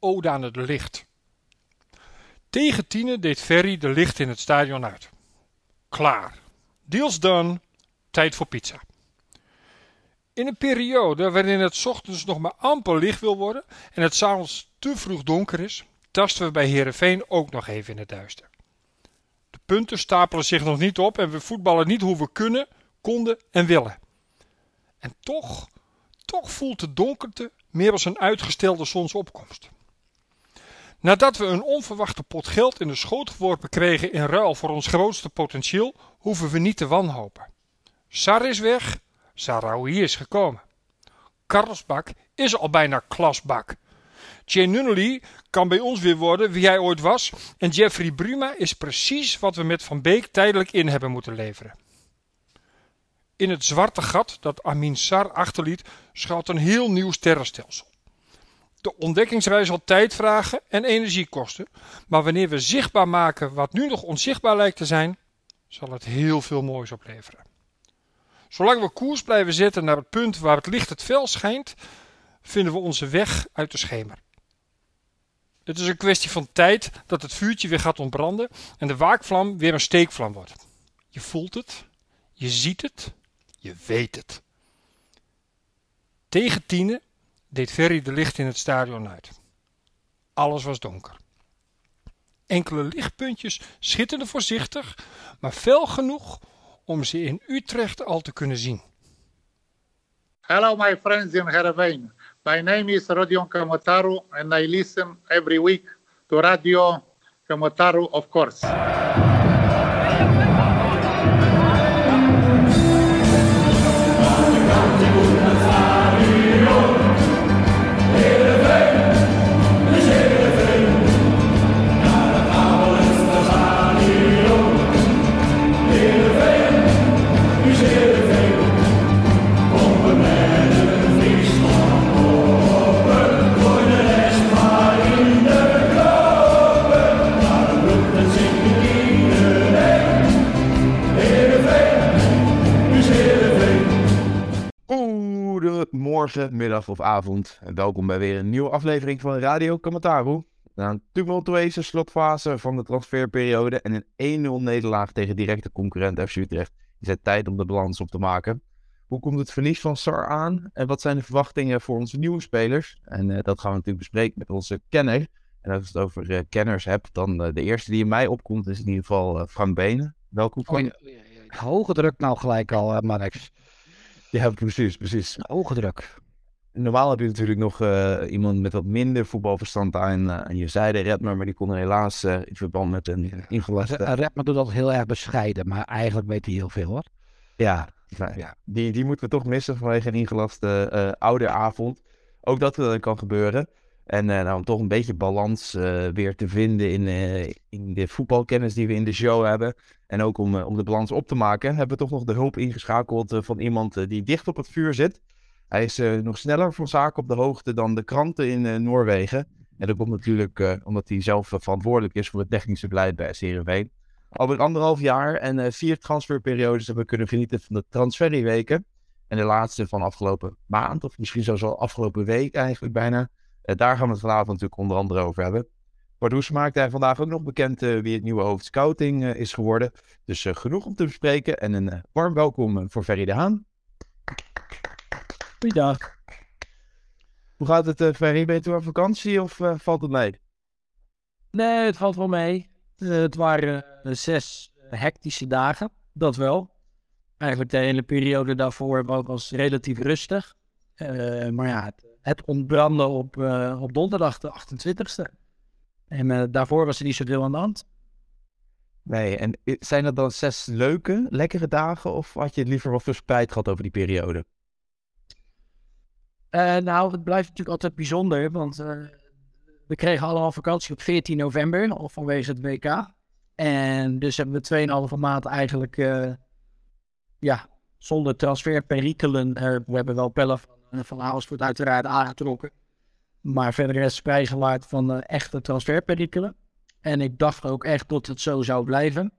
ode aan het licht. Tegen tienen deed Ferry de licht in het stadion uit. Klaar. Deals done. Tijd voor pizza. In een periode waarin het ochtends nog maar amper licht wil worden en het s'avonds te vroeg donker is, tasten we bij Herenveen ook nog even in het duister. De punten stapelen zich nog niet op en we voetballen niet hoe we kunnen, konden en willen. En toch, toch voelt de donkerte meer als een uitgestelde zonsopkomst. Nadat we een onverwachte pot geld in de schoot geworpen kregen in ruil voor ons grootste potentieel, hoeven we niet te wanhopen. Sar is weg, Sarawi is gekomen. Karlsbak is al bijna klasbak. Jay Nunnally kan bij ons weer worden wie hij ooit was. En Jeffrey Bruma is precies wat we met Van Beek tijdelijk in hebben moeten leveren. In het zwarte gat dat Amin Sar achterliet schuilt een heel nieuw sterrenstelsel. De ontdekkingsreis zal tijd vragen en energie kosten, maar wanneer we zichtbaar maken wat nu nog onzichtbaar lijkt te zijn, zal het heel veel moois opleveren. Zolang we koers blijven zetten naar het punt waar het licht het fel schijnt, vinden we onze weg uit de schemer. Het is een kwestie van tijd dat het vuurtje weer gaat ontbranden en de waakvlam weer een steekvlam wordt. Je voelt het, je ziet het, je weet het. Tegen tienen deed Ferry de licht in het stadion uit. Alles was donker. Enkele lichtpuntjes schitterden voorzichtig, maar fel genoeg om ze in Utrecht al te kunnen zien. Hello, my friends in Heerenveen. My name is Rodion Kamotaru and I listen every week to Radio Kamotaru, of course. Goedemorgen, middag of avond en welkom bij weer een nieuwe aflevering van Radio Kamataru. Na een tumultueuze slotfase van de transferperiode en een 1-0 nederlaag tegen directe concurrent FC Utrecht is het tijd om de balans op te maken. Hoe komt het verlies van Sar aan en wat zijn de verwachtingen voor onze nieuwe spelers? En uh, dat gaan we natuurlijk bespreken met onze kenner. En als ik het over uh, kenners heb, dan uh, de eerste die in mij opkomt is in ieder geval Frank Benen. Welkom Frank. Hoge druk nou gelijk al, Marx. Ja, precies, precies. Hoge druk. Normaal heb je natuurlijk nog uh, iemand met wat minder voetbalverstand aan, uh, aan je zijde, Redmer, maar die kon er helaas uh, in verband met een ingelaste... Redmer doet dat heel erg bescheiden, maar eigenlijk weet hij heel veel hoor. Ja, nou, ja. Die, die moeten we toch missen vanwege een ingelaste ouderavond. Ook dat kan gebeuren. En nou, om toch een beetje balans weer te vinden in, in de voetbalkennis die we in de show hebben. En ook om, om de balans op te maken, hebben we toch nog de hulp ingeschakeld van iemand die dicht op het vuur zit. Hij is nog sneller van zaken op de hoogte dan de kranten in Noorwegen. En dat komt natuurlijk omdat hij zelf verantwoordelijk is voor het technische beleid bij CRV. Alweer anderhalf jaar en vier transferperiodes hebben we kunnen genieten van de transferweken. En de laatste van afgelopen maand, of misschien zelfs al afgelopen week eigenlijk bijna. Daar gaan we het vanavond natuurlijk onder andere over hebben. Pardoes maakte hij vandaag ook nog bekend wie het nieuwe hoofd scouting is geworden. Dus genoeg om te bespreken en een warm welkom voor Ferry de Haan. Goeiedag. Hoe gaat het, Ferry? Ben je toe aan vakantie of valt het mee? Nee, het valt wel mee. Het waren zes hectische dagen, dat wel. Eigenlijk de hele periode daarvoor was relatief rustig. maar ja, het, het ontbrandde op, op donderdag de 28e. En daarvoor was er niet zoveel aan de hand. Nee, en zijn dat dan zes leuke, lekkere dagen? Of had je het liever wat verspreid gehad over die periode? Uh, nou, het blijft natuurlijk altijd bijzonder, want we kregen allemaal vakantie op 14 november, al vanwege het WK. En dus hebben we 2,5 maand eigenlijk, ja, zonder transferperikelen. we hebben wel pellen van, van Amersfoort uiteraard aangetrokken. Maar verder is vrijgelaat van echte transferperikelen. En ik dacht ook echt dat het zo zou blijven.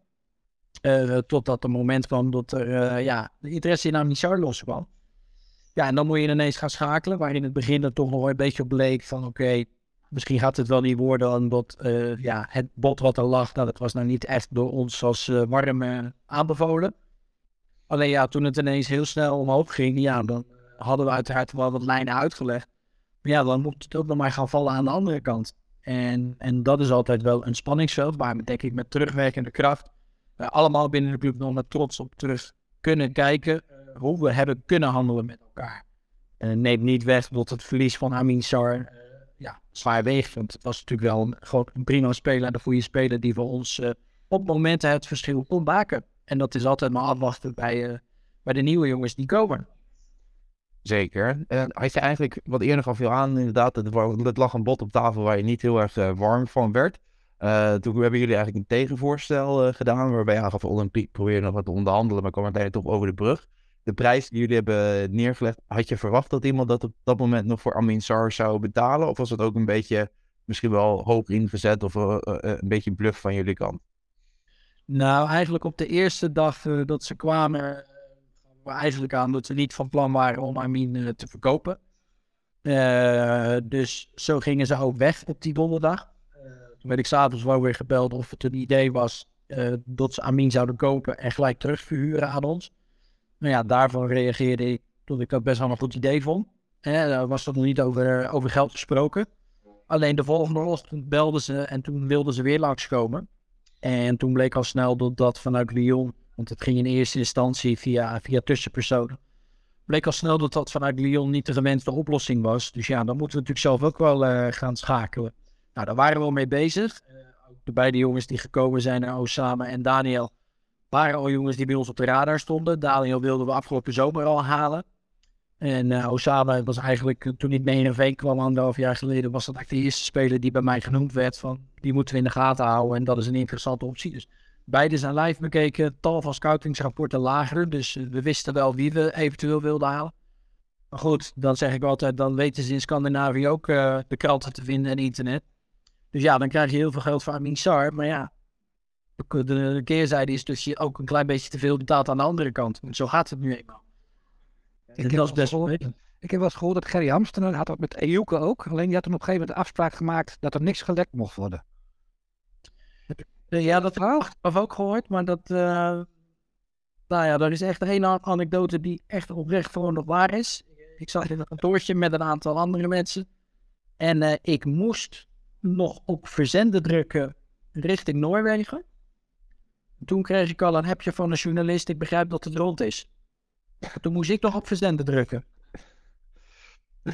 totdat het moment kwam dat er, ja, de interesse in Amissar loskwam. Ja, en dan moet je ineens gaan schakelen, waar in het begin er toch nog een beetje bleek van oké, misschien gaat het wel niet worden, omdat uh, ja, het bot wat er lag, nou, dat was nou niet echt door ons als uh, warm aanbevolen. Alleen ja, toen het ineens heel snel omhoog ging, ja, dan hadden we uiteraard wel wat lijnen uitgelegd. Maar ja, dan moet het ook nog maar gaan vallen aan de andere kant. En, en dat is altijd wel een spanningsveld waar we denk ik met terugwerkende kracht allemaal binnen de club nog met trots op terug kunnen kijken hoe we hebben kunnen handelen met elkaar. En neemt niet weg dat het verlies van Amin Sar uh, ja, zwaar weegt. Want het was natuurlijk wel een, gewoon prima speler en een goede speler die voor ons op momenten het verschil kon maken. En dat is altijd maar afwachten bij, bij de nieuwe jongens die komen. Zeker. En had je eigenlijk, wat eerder gaf je aan, inderdaad, het, lag een bot op tafel waar je niet heel erg warm van werd. toen hebben jullie eigenlijk een tegenvoorstel gedaan, waarbij je aangaf Olympiek probeerde nog wat te onderhandelen, maar kwam uiteindelijk toch over de brug de prijs die jullie hebben neergelegd, had je verwacht dat iemand dat op dat moment nog voor Amin Sar zou betalen? Of was het ook een beetje misschien wel hoog ingezet of een beetje bluff van jullie kant? Nou, eigenlijk op de eerste dag dat ze kwamen, eigenlijk aan dat ze niet van plan waren om Amin te verkopen. dus zo gingen ze ook weg op die donderdag. toen werd ik s'avonds wel weer gebeld of het een idee was dat ze Amin zouden kopen en gelijk terugverhuren aan ons. Nou ja, daarvan reageerde ik dat ik dat best wel een goed idee vond. Hè, daar was er nog niet over, over geld gesproken. Alleen de volgende ochtend belden ze en toen wilden ze weer langskomen. En toen bleek al snel dat dat vanuit Lyon, want het ging in eerste instantie via, via tussenpersonen, bleek al snel dat dat vanuit Lyon niet de gewenste oplossing was. Dus ja, dan moeten we natuurlijk zelf ook wel uh, gaan schakelen. Nou, daar waren we al mee bezig. Uh, ook de beide jongens die gekomen zijn, Osama en Daniel, waren al jongens die bij ons op de radar stonden. Daniel wilden we afgelopen zomer al halen. En uh, Osama was eigenlijk, eh, toen ik mee in een kwam anderhalf jaar geleden, was dat eigenlijk de eerste speler die bij mij genoemd werd van, die moeten we in de gaten houden en dat is een interessante optie. Dus beide zijn live bekeken, tal van scoutingsrapporten lager, dus uh, we wisten wel wie we eventueel wilden halen. Maar goed, dan zeg ik altijd, dan weten ze in Scandinavië ook uh, de kranten te vinden en internet. Dus ja, dan krijg je heel veel geld voor Amin Sar, maar ja, de keerzijde is dus je ook een klein beetje te veel betaalt aan de andere kant. zo gaat het nu eenmaal. Ik heb, best gehoord, ik heb wel eens gehoord dat Gerry Hamster had dat met Ejuke ook. Alleen die had toen op een gegeven moment de afspraak gemaakt dat er niks gelekt mocht worden. Ja, dat heb ik ook gehoord, maar dat... Uh, nou ja, er is echt een anekdote die echt oprecht gewoon nog waar is. Ik zat in een kantoortje met een aantal andere mensen. En uh, ik moest nog op verzenden drukken richting Noorwegen. Toen kreeg ik al een hebje van een journalist. Ik begrijp dat het rond is. Toen moest ik nog op verzenden drukken.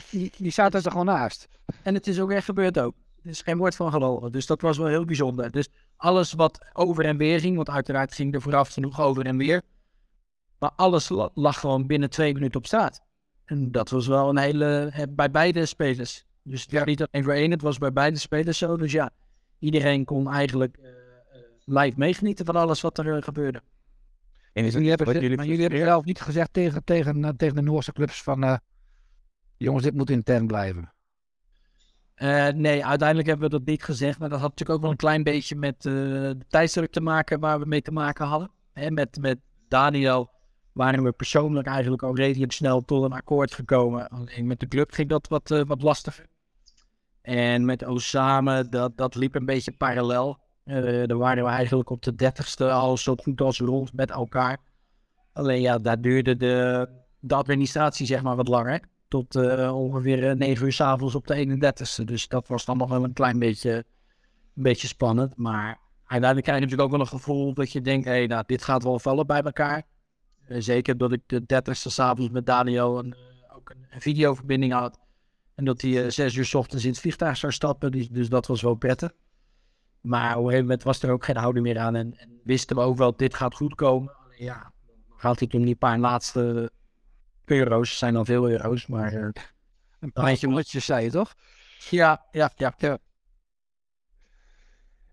Die, die staat er gewoon naast. En het is ook echt gebeurd ook. Er is geen woord van gelogen. Dus dat was wel heel bijzonder. Dus alles wat over en weer ging, want uiteraard ging er vooraf genoeg over en weer. Maar alles lag gewoon binnen twee minuten op straat. En dat was wel een hele. bij beide spelers. Dus ja. niet alleen voor één, het was bij beide spelers zo. Dus ja, iedereen kon eigenlijk. Uh, live meegenieten van alles wat er uh, gebeurde. En is jullie hebben, jullie maar jullie hebben zelf niet gezegd tegen, tegen, tegen de Noorse clubs van uh, jongens, dit moet intern blijven. Nee, uiteindelijk hebben we dat niet gezegd. Maar dat had natuurlijk ook wel een klein beetje met de tijdsdruk te maken waar we mee te maken hadden. Met, met Daniel waren we persoonlijk eigenlijk al redelijk snel tot een akkoord gekomen. Alleen met de club ging dat wat, wat lastiger. En met Osama, dat, dat liep een beetje parallel. Dan waren we eigenlijk op de dertigste al zo goed als rond met elkaar. Alleen ja, daar duurde de, de administratie zeg maar wat langer. Tot uh, ongeveer 9 uur s'avonds op de 31ste. Dus dat was dan nog wel een klein beetje, een beetje spannend. Maar uiteindelijk krijg je natuurlijk ook wel een gevoel dat je denkt... hé, hey, nou, dit gaat wel vallen bij elkaar. Uh, zeker dat ik de 30ste s'avonds met Daniel een, ook een, videoverbinding had. En dat hij zes uur s ochtends in het vliegtuig zou stappen. Dus, dus dat was wel prettig. Maar op een gegeven moment was er ook geen houding meer aan. En, en wisten we ook wel, dit gaat goed komen. Ja, gaat hij toen die paar laatste euro's. zijn al veel euro's, maar... Uh, een paar honderdjes, zei je toch? Ja, ja, ja. ja.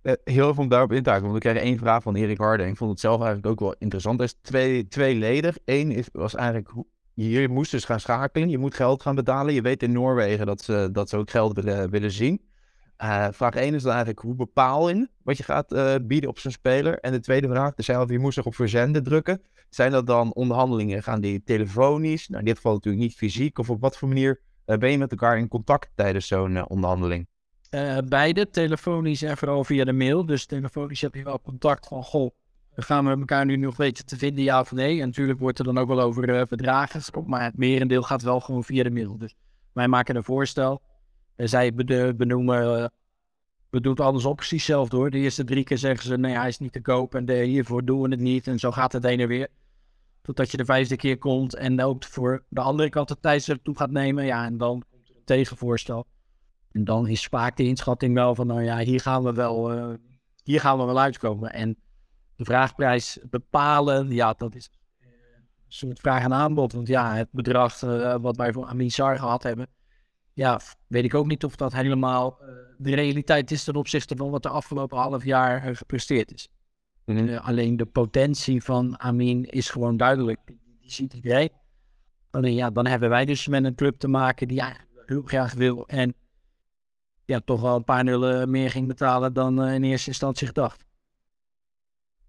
Uh, heel even om daarop in te haken, want we kregen één vraag van Erik Harden. Ik vond het zelf eigenlijk ook wel interessant. Er is twee, twee leden. Eén is, was eigenlijk, je moest dus gaan schakelen. Je moet geld gaan betalen. Je weet in Noorwegen dat ze, dat ze ook geld willen, willen zien. Uh, vraag 1 is dan eigenlijk hoe bepaal je wat je gaat uh, bieden op zo'n speler? En de tweede vraag, dezelfde, je moest zich op verzenden drukken. Zijn dat dan onderhandelingen? Gaan die telefonisch? Nou, in dit geval natuurlijk niet fysiek. Of op wat voor manier uh, ben je met elkaar in contact tijdens zo'n onderhandeling? Uh, beide, telefonisch en vooral via de mail. Dus telefonisch heb je wel contact van, goh, gaan we elkaar nu nog weten te vinden, ja of nee? En natuurlijk wordt er dan ook wel over verdragen maar het merendeel gaat wel gewoon via de mail. Dus wij maken een voorstel. En zij benoemen, uh, we doen het andersom precies hetzelfde hoor. De eerste drie keer zeggen ze, nee, hij is niet te koop en de, hiervoor doen we het niet. En zo gaat het heen en weer. Totdat je de vijfde keer komt en ook voor de andere kant de tijd toe gaat nemen. Ja, en dan komt er een tegenvoorstel. En dan is vaak de inschatting wel van, nou ja, hier gaan we wel, uh, hier gaan we wel uitkomen. En de vraagprijs bepalen, ja, dat is een soort vraag en aanbod. Want ja, het bedrag uh, wat wij voor Amin Sar gehad hebben, ja, weet ik ook niet of dat helemaal de realiteit is ten opzichte van wat de afgelopen half jaar gepresteerd is. Mm alleen de potentie van Amin is gewoon duidelijk. Die, ziet iedereen. Alleen ja, dan hebben wij dus met een club te maken die eigenlijk heel graag wil en ja, toch wel een paar nullen meer ging betalen dan uh, in eerste instantie gedacht.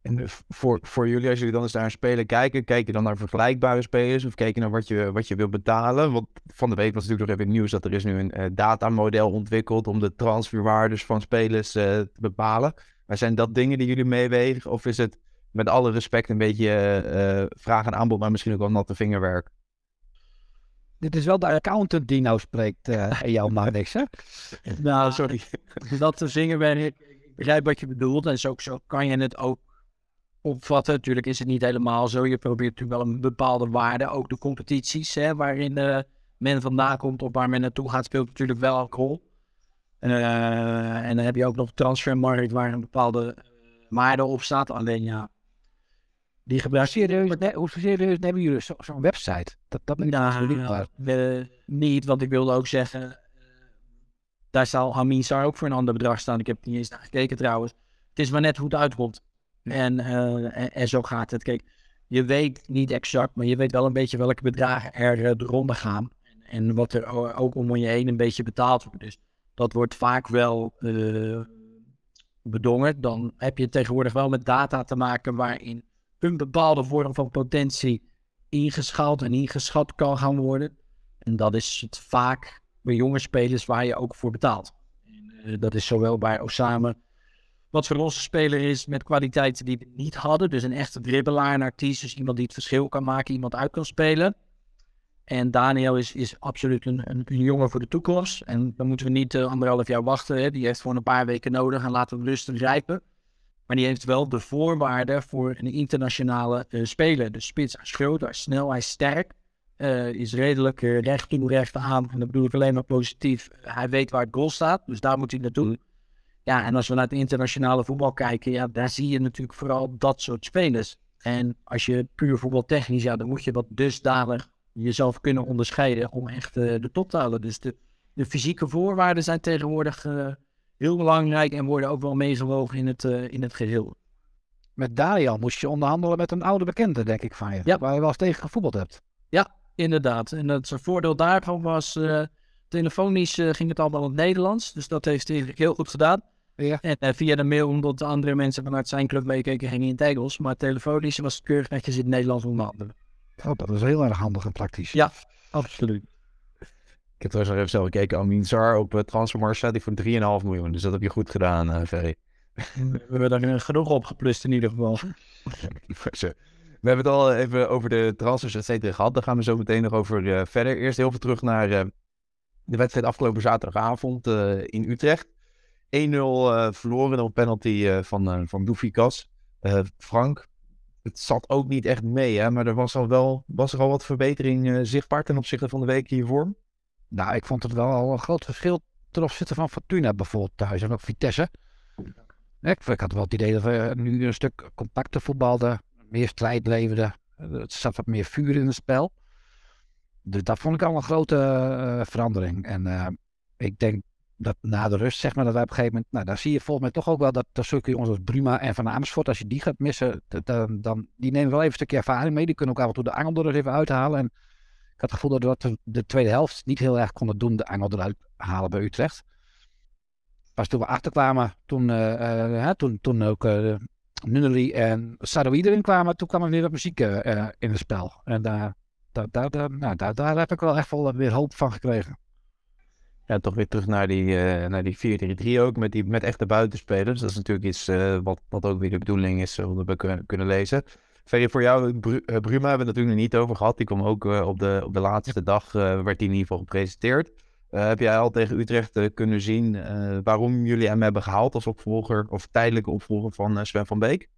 En voor, voor jullie, als jullie dan eens naar een speler kijken, kijk je dan naar vergelijkbare spelers of kijk je naar wat je, wat je wil betalen? Want van de week was natuurlijk nog even nieuws dat er is nu een uh, datamodel ontwikkeld om de transferwaardes van spelers te bepalen. Maar zijn dat dingen die jullie meewegen of is het met alle respect een beetje uh, vraag en aanbod, maar misschien ook wel natte vingerwerk? Dit is wel de accountant die nou spreekt, uh, jouw Marnix, hè? nou, sorry. Dat de vingerwerk, ik begrijp wat je bedoelt en zo, zo kan je het ook opvatten. Natuurlijk is het niet helemaal zo. Je probeert natuurlijk wel een bepaalde waarde. Ook de competities hè, waarin uh, men vandaan komt of waar men naartoe gaat, speelt natuurlijk wel een rol. Uh, en dan heb je ook nog de transfermarkt waar een bepaalde waarde op staat. Alleen ja, die gebruikt serieus, ne, hoe serieus hebben jullie zo'n zo website? Dat, dat nou, niet, uh, niet, want ik wilde ook zeggen, uh, daar zal Hamin Sar ook voor een ander bedrag staan. Ik heb niet eens naar gekeken trouwens. Het is maar net hoe het uitkomt. En, uh, en, en, zo gaat het. Kijk, je weet niet exact, maar je weet wel een beetje welke bedragen er de ronde gaan. En, en, wat er ook om je heen een beetje betaald wordt. Dus dat wordt vaak wel bedongen. Dan heb je tegenwoordig wel met data te maken waarin een bepaalde vorm van potentie ingeschaald en ingeschat kan gaan worden. En dat is het vaak bij jonge spelers waar je ook voor betaalt. En, uh, dat is zowel bij Osama, wat voor onze speler is met kwaliteiten die we niet hadden. Dus een echte dribbelaar, een artiest, dus iemand die het verschil kan maken, iemand uit kan spelen. En Daniel is, is absoluut een, een, een jongen voor de toekomst. En dan moeten we niet uh, anderhalf jaar wachten. Hè. Die heeft gewoon een paar weken nodig en laten we rustig rijpen. Maar die heeft wel de voorwaarden voor een internationale uh, speler. De spits is groot, hij is snel, hij is sterk. Uh, is redelijk recht toe, recht aan. En dat bedoel ik alleen maar positief. hij weet waar het goal staat, dus daar moet hij naartoe. Mm. Ja, en als we naar het internationale voetbal kijken, ja, daar zie je natuurlijk vooral dat soort spelers. En als je puur voetbaltechnisch, ja, dan moet je wat dusdanig jezelf kunnen onderscheiden om echt de top te halen. Dus de, de fysieke voorwaarden zijn tegenwoordig heel belangrijk en worden ook wel meegewogen in het, uh, in het geheel. Met Darian moest je onderhandelen met een oude bekende, denk ik, van je. Ja. Waar je wel eens tegen gevoetbald hebt. Ja, inderdaad. En het voordeel daarvan was, uh, telefonisch uh, ging het allemaal in het Nederlands. Dus dat heeft hij heel goed gedaan. Ja. En via de mail, omdat de andere mensen vanuit zijn club meekeken, gingen in het Engels. Maar telefonisch was het keurig netjes in het Nederlands onderhandelen. Oh, dat is heel erg handig en praktisch. Ja, absoluut. Ik heb trouwens nog even zelf gekeken. Amin Zar op Transfermarkt staat die voor 3,5 miljoen. Dus dat heb je goed gedaan, uh, Ferry. We hebben daar genoeg op geplust in ieder geval. We hebben het al even over de transfers et cetera gehad. Daar gaan we zo meteen nog over uh, verder. Eerst heel veel terug naar uh, de wedstrijd afgelopen zaterdagavond uh, in Utrecht. 1-0 verloren op penalty van, van Doefikas. Frank, het zat ook niet echt mee, hè? maar er was, al wel, was er al wat verbetering zichtbaar ten opzichte van de week hiervoor? Nou, ik vond het wel al een groot verschil ten opzichte van Fortuna bijvoorbeeld thuis en ook Vitesse. Ik, ik had wel het idee dat we nu een stuk compacter voetbalden, meer strijd leverden. Er zat wat meer vuur in het spel. Dus dat vond ik al een grote uh, verandering. En uh, ik denk dat na de rust, zeg maar, dat wij op een gegeven moment, nou, dan zie je volgens mij toch ook wel dat, dat zulke jongens als Bruma en Van Amersfoort, als je die gaat missen, dan, dan die nemen wel even een stukje ervaring mee. Die kunnen ook af en toe de angel er even uithalen. En ik had het gevoel dat we de tweede helft niet heel erg konden doen, de angel eruit halen bij Utrecht. Pas toen we achterkwamen, toen, uh, uh, toen, toen ook uh, en Sadoui erin kwamen, toen kwam er weer wat muziek in het spel. En daar, daar, daar, nou, daar, daar heb ik wel echt wel weer hoop van gekregen. Ja, toch weer terug naar die, eh, naar die 4-3-3 ook, met, die, met echte buitenspelers. Dat is natuurlijk iets eh, wat, wat ook weer de bedoeling is, uh, wat we kunnen, kunnen lezen. Ferry, voor jou, Bru Bruma hebben we het natuurlijk nog niet over gehad. Die kwam ook op, de, op de laatste dag, werd die in ieder geval gepresenteerd. heb jij al tegen Utrecht kunnen zien waarom jullie hem hebben gehaald als opvolger, of tijdelijke opvolger van Sven van Beek?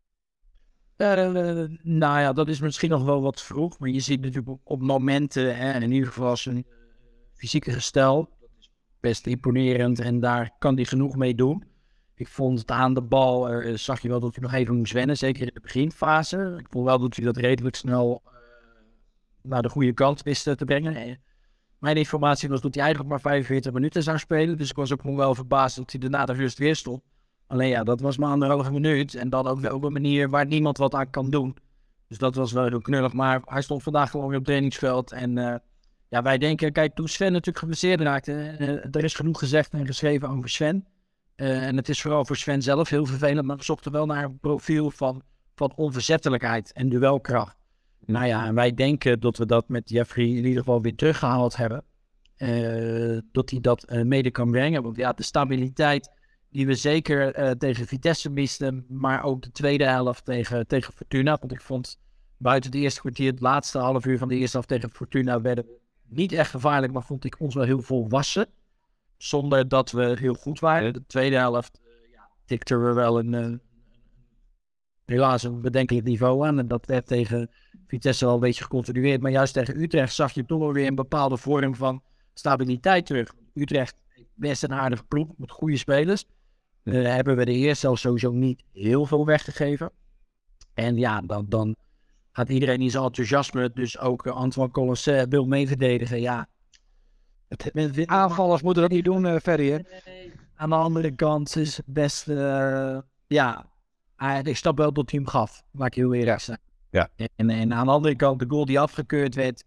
nou ja, dat is misschien nog wel wat vroeg, maar je ziet natuurlijk op, op momenten, hè, en in ieder geval zijn fysieke gestel, best imponerend en daar kan hij genoeg mee doen. Ik vond het aan de bal, uh, zag je wel dat hij nog even moest wennen, zeker in de beginfase. Ik vond wel dat hij dat redelijk snel uh, naar de goede kant wist te brengen. Eh, mijn informatie was dat hij eigenlijk maar 45 minuten zou spelen, dus ik was ook nog wel verbaasd dat hij daarna de rust weer stond. Alleen ja, dat was maar anderhalve minuut en dan ook op een manier waar niemand wat aan kan doen. Dus dat was wel heel knullig, maar hij stond vandaag gewoon op het trainingsveld en... Ja, wij denken, kijk, toen Sven natuurlijk geblesseerd raakte, uh, er is genoeg gezegd en geschreven over Sven. Uh, en het is vooral voor Sven zelf heel vervelend, maar we zochten wel naar een profiel van, van onverzettelijkheid en duelkracht. Nou ja, en wij denken dat we dat met Jeffrey in ieder geval weer teruggehaald hebben. Uh, dat hij dat mede kan brengen. Want ja, de stabiliteit die we zeker tegen Vitesse misten, maar ook de tweede helft tegen, tegen Fortuna. Want ik vond buiten het eerste kwartier, het laatste half uur van de eerste helft tegen Fortuna, werden niet echt gevaarlijk, maar vond ik ons wel heel volwassen. Zonder dat we heel goed waren. De tweede helft uh, ja, tikten we wel een, uh, helaas een bedenkelijk niveau aan. En dat werd tegen Vitesse wel een beetje gecontinueerd. Maar juist tegen Utrecht zag je toch weer een bepaalde vorm van stabiliteit terug. Utrecht best een aardige ploeg met goede spelers. Uh, hebben we de eerste zelfs sowieso niet heel veel weggegeven. En ja, dan, dan gaat iedereen in zijn enthousiasme, dus ook uh, Antoine Colosset wil mee verdedigen. Ja. Het, aanvallers moeten dat niet doen, uh, Ferry. Hè? Aan de andere kant is het best, uh, ja, ik snap wel dat hij hem gaf, waar ik heel eerlijk zijn. Ja. En, en aan de andere kant, de goal die afgekeurd werd,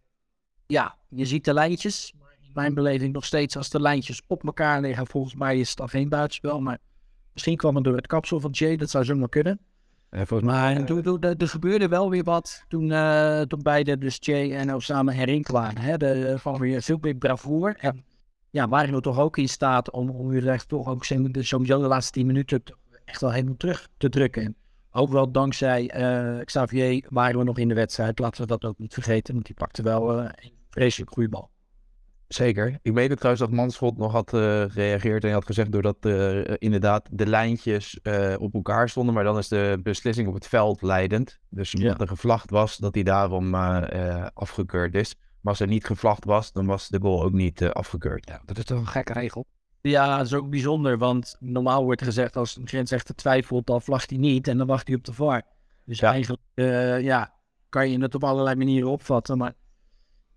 ja, je ziet de lijntjes. In mijn beleving nog steeds, als de lijntjes op elkaar liggen, volgens mij is het af geen buitenspel. Maar misschien kwam het door het kapsel van Jay, dat zou zomaar kunnen. En volgens mij... Maar toen, toen, er gebeurde wel weer wat toen, uh, toen beide, dus Jay en Osama erin kwamen. Hè? De, van weer veel meer bravoer. En ja, waren we toch ook in staat om, om toch ook sowieso de laatste tien minuten echt wel helemaal terug te drukken. ook wel dankzij uh, Xavier waren we nog in de wedstrijd. Laten we dat ook niet vergeten, want die pakte wel uh, een vreselijk goede bal. Zeker. Ik weet trouwens dat Manschot nog had uh, gereageerd en had gezegd doordat uh, inderdaad de lijntjes uh, op elkaar stonden, maar dan is de beslissing op het veld leidend. Dus omdat ja. er gevlacht was, dat hij daarom afgekeurd is. Maar als er niet gevlacht was, dan was de goal ook niet afgekeurd. Ja, dat is toch een gekke regel? Ja, dat is ook bijzonder, want normaal wordt gezegd als een grensrechter twijfelt, dan vlagt hij niet en dan wacht hij op de VAR. Dus ja. eigenlijk ja, kan je het op allerlei manieren opvatten, maar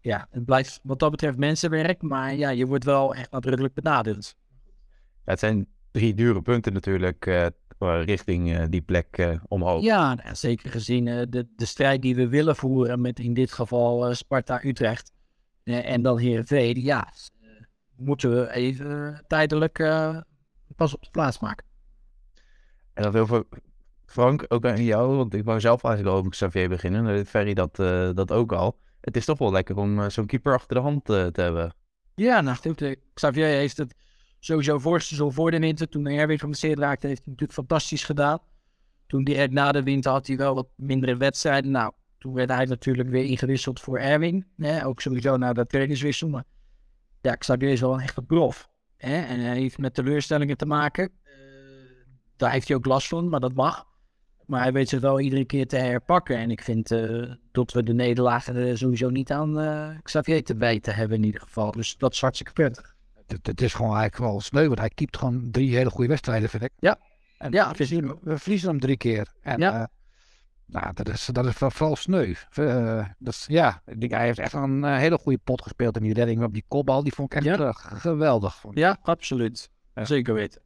ja, het blijft wat dat betreft mensenwerk, maar ja, je wordt wel echt nadrukkelijk benadeeld. Ja, het zijn drie dure punten natuurlijk uh, richting uh, die plek uh, omhoog. Ja, nou, zeker gezien de, de strijd die we willen voeren met in dit geval Sparta-Utrecht en dan Heerenveen. Ja, moeten we even tijdelijk pas op de plaats maken. En dat wil voor Frank ook aan jou, want ik wou zelf eigenlijk over Xavier beginnen. Ferry dat, dat ook al het is toch wel lekker om uh, zo'n keeper achter de hand uh, te hebben. Ja, nou, goed, Xavier heeft het sowieso voor voor de winter. Toen Erwin geblesseerd raakte, heeft hij natuurlijk fantastisch gedaan. Toen direct na de winter had hij wel wat mindere wedstrijden. Nou, toen werd hij natuurlijk weer ingewisseld voor Erwin. Hè? Ook sowieso na de trainingswissel. Maar ja, Xavier is wel een prof. Hè? En hij heeft met teleurstellingen te maken. Daar heeft hij ook last van, maar dat mag. Maar hij weet zich wel iedere keer te herpakken. En ik vind uh, dat we de nederlagen sowieso niet aan uh, Xavier te wijten hebben in ieder geval. Dus dat is hartstikke prettig. Het, het is gewoon eigenlijk wel sneu, want hij keept gewoon drie hele goede wedstrijden, vind ik. Ja. En ja, we, zien, we verliezen hem drie keer. En, ja. Uh, nou, dat is, dat is vooral sneu. Dat is, ja, ik denk, hij heeft echt een hele goede pot gespeeld in die redding op die kopbal. Die vond ik echt ja. geweldig. Vond ja, absoluut. Zeker weten.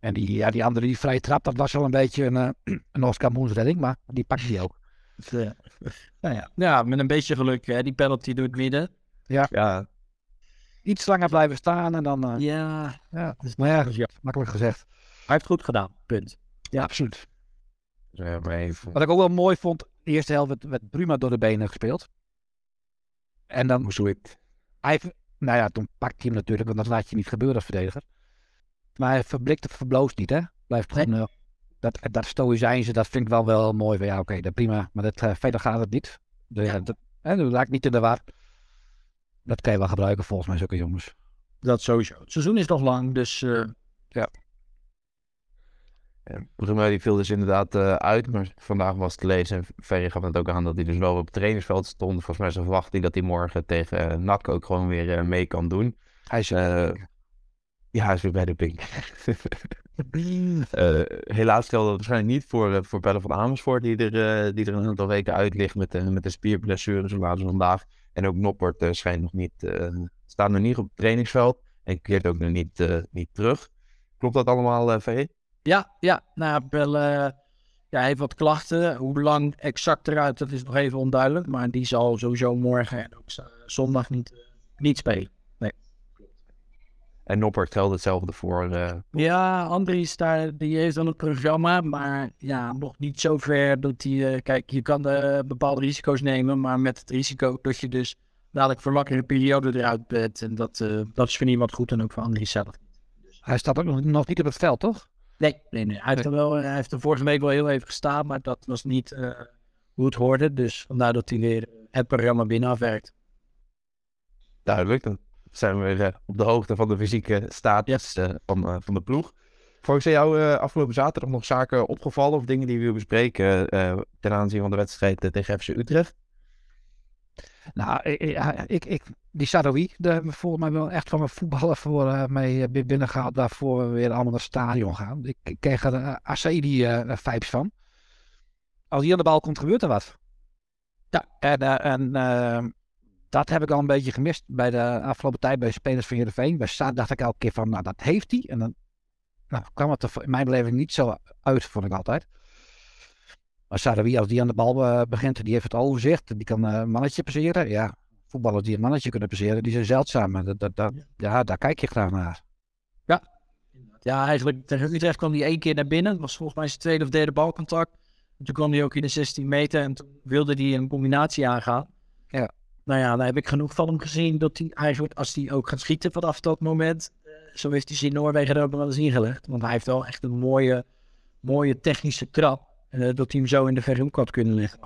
En die, ja, die andere, die vrije trap, dat was wel een beetje een, uh, een Oscar Moens redding, maar die pakte hij ook. Ja. Nou ja. ja, met een beetje geluk, hè, die penalty door het midden. Ja. ja. Iets langer blijven staan en dan... Uh, ja. ja. Dus, maar ja, ja, makkelijk gezegd. Hij heeft goed gedaan, punt. Ja, absoluut. Ja, even... Wat ik ook wel mooi vond, de eerste helft werd, werd Bruma door de benen gespeeld. En dan... Hoe het? Hij, nou ja, toen pakt hij hem natuurlijk, want dat laat je niet gebeuren als verdediger. Maar hij verblikt het verbloost niet, hè? Blijft gewoon, eh, dat, dat stoïcijnse, dat vind ik wel wel mooi. Van, ja, oké, dat prima, maar dat, eh, verder gaat het niet. De, ja. dat, hè, dat raakt niet in de war. Dat kan je wel gebruiken volgens mij, zulke jongens. Dat sowieso. Het seizoen is nog lang, dus eh, En Bruma die viel dus inderdaad eh, uit, maar vandaag was het te lezen. En Ferry gaf het ook aan dat hij dus wel op het trainingsveld stond. Volgens mij verwacht hij dat hij morgen tegen uh, NAC ook gewoon weer eh, mee kan doen. Hij is, Eh, ja, hij is weer bij de Pink. Eh, helaas geldt dat waarschijnlijk niet voor, eh, voor Pelle van Amersfoort, die er, eh, die er een aantal weken uit ligt met, de met de spierblessure, zo laat vandaag. En ook Noppert schijnt nog niet, staat nog niet op het trainingsveld en keert ook nog niet, niet terug. Klopt dat allemaal, Ferry? ja, ja. Nou, Bel, eh, ja, hij heeft wat klachten. Hoe lang exact eruit, dat is nog even onduidelijk. Maar die zal sowieso morgen en ook zondag niet, niet spelen. En Noppert geldt hetzelfde voor. eh, Ja, Andries daar, die heeft dan een programma, maar ja, nog niet zo ver dat hij... eh, kijk, je kan eh, bepaalde risico's nemen, maar met het risico dat je dus dadelijk voor langere periode eruit bent. En dat, eh, dat is voor niemand goed en ook voor Andries zelf. hij staat ook nog, nog niet op het veld, toch? Nee, nee, nee. Hij heeft, er wel, hij heeft er vorige week wel heel even gestaan, maar dat was niet eh, hoe het hoorde. Dus vandaar dat hij weer het programma binnen afwerkt. duidelijk. Dan zijn we weer eh, op de hoogte van de fysieke status eh, van, eh, van de ploeg. Volgens jou eh, afgelopen zaterdag nog zaken opgevallen of dingen die we willen bespreken eh, ten aanzien van de wedstrijd tegen FC Utrecht? Nou, ik, ik, die Sadoui, daar hebben we volgens mij wel echt van mijn voetballen voor eh, mee eh, binnengehaald. Waarvoor we weer allemaal naar het stadion gaan. Ik, ik kreeg er uh, eh vibes van. Als hij aan de bal komt, gebeurt er wat. Ja, en, en eh, dat heb ik al een beetje gemist bij de afgelopen tijd bij spelers van Heerenveen. Bij Saad dacht ik elke keer van, nou dat heeft hij. En dan nou, kwam het er in mijn beleving niet zo uit, vond ik altijd. Maar Sarawi, als die aan de bal eh, begint, die heeft het overzicht. Die kan eh, een mannetje passeren. Ja, voetballers die een mannetje kunnen passeren, die zijn zeldzaam. Dat, dat, dat, ja, daar kijk je graag naar. Ja, eigenlijk tegen Utrecht kwam hij één keer naar binnen. Dat was volgens mij zijn tweede of derde balcontact. En toen kwam hij ook in de 16 meter en toen wilde hij een combinatie aangaan. Ja. Nou ja, daar heb ik genoeg van hem gezien dat hij eigenlijk, als hij ook gaat schieten vanaf dat moment, eh, zo heeft hij ze in Noorwegen er ook wel eens ingelegd. Want hij heeft wel echt een mooie, mooie technische trap. eh, dat hij hem zo in de verre hoek had kunnen leggen.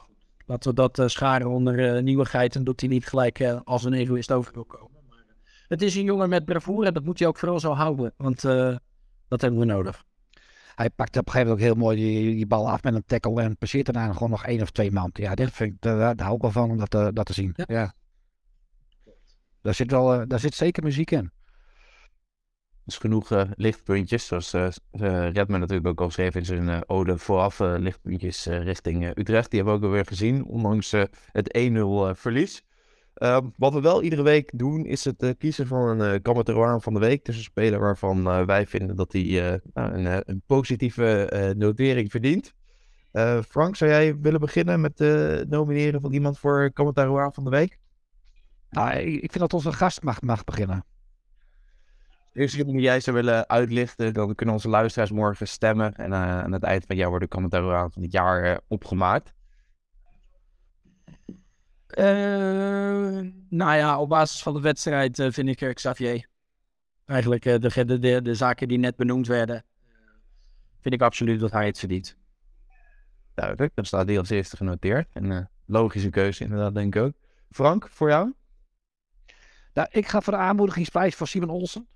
Laten we dat eh, scharen onder nieuwigheid en dat hij niet gelijk als een egoïst over wil komen. Maar, het is een jongen met bravoure en dat moet hij ook vooral zo houden. Want dat hebben we nodig. Hij pakt op een gegeven moment ook heel mooi die, die bal af met een tackle en passeert daarna gewoon nog één of twee man. Ja, dit vind ik, daar, daar hou ik wel van om dat, te- dat te zien. Ja. Ja. Daar, zit wel, eh, daar zit zeker muziek in. Dus genoeg eh, lichtpuntjes, zoals eh eh, Redman natuurlijk ook al schreef in zijn eh, ode vooraf eh, lichtpuntjes eh, richting eh, Utrecht. Die hebben we ook alweer gezien, ondanks eh, het 1-0 eh, verlies. Eh, wat we wel iedere week doen, is het eh, kiezen van een uh, van de week. Dus een speler waarvan eh, wij vinden dat hij eh, nou, een, eh, een positieve eh, notering verdient. Eh, Frank, zou jij willen beginnen met het nomineren van iemand voor Kammerteroaan van de week? Nou, ik, ik vind dat onze gast mag, mag beginnen. Eerst die jij zou willen uitlichten, dan kunnen onze luisteraars morgen stemmen. En aan het eind van het jaar wordt de commentaar van het jaar opgemaakt. Eh, nou ja, op basis van de wedstrijd eh, vind ik eh, Xavier. Eigenlijk eh, de, de, de, de zaken die net benoemd werden, vind ik absoluut dat hij het verdient. Duidelijk, dan staat die als eerste genoteerd. En eh, logische keuze inderdaad, denk ik ook. Frank, voor jou? Nou, ik ga voor de aanmoedigingsprijs voor Simon Olsen.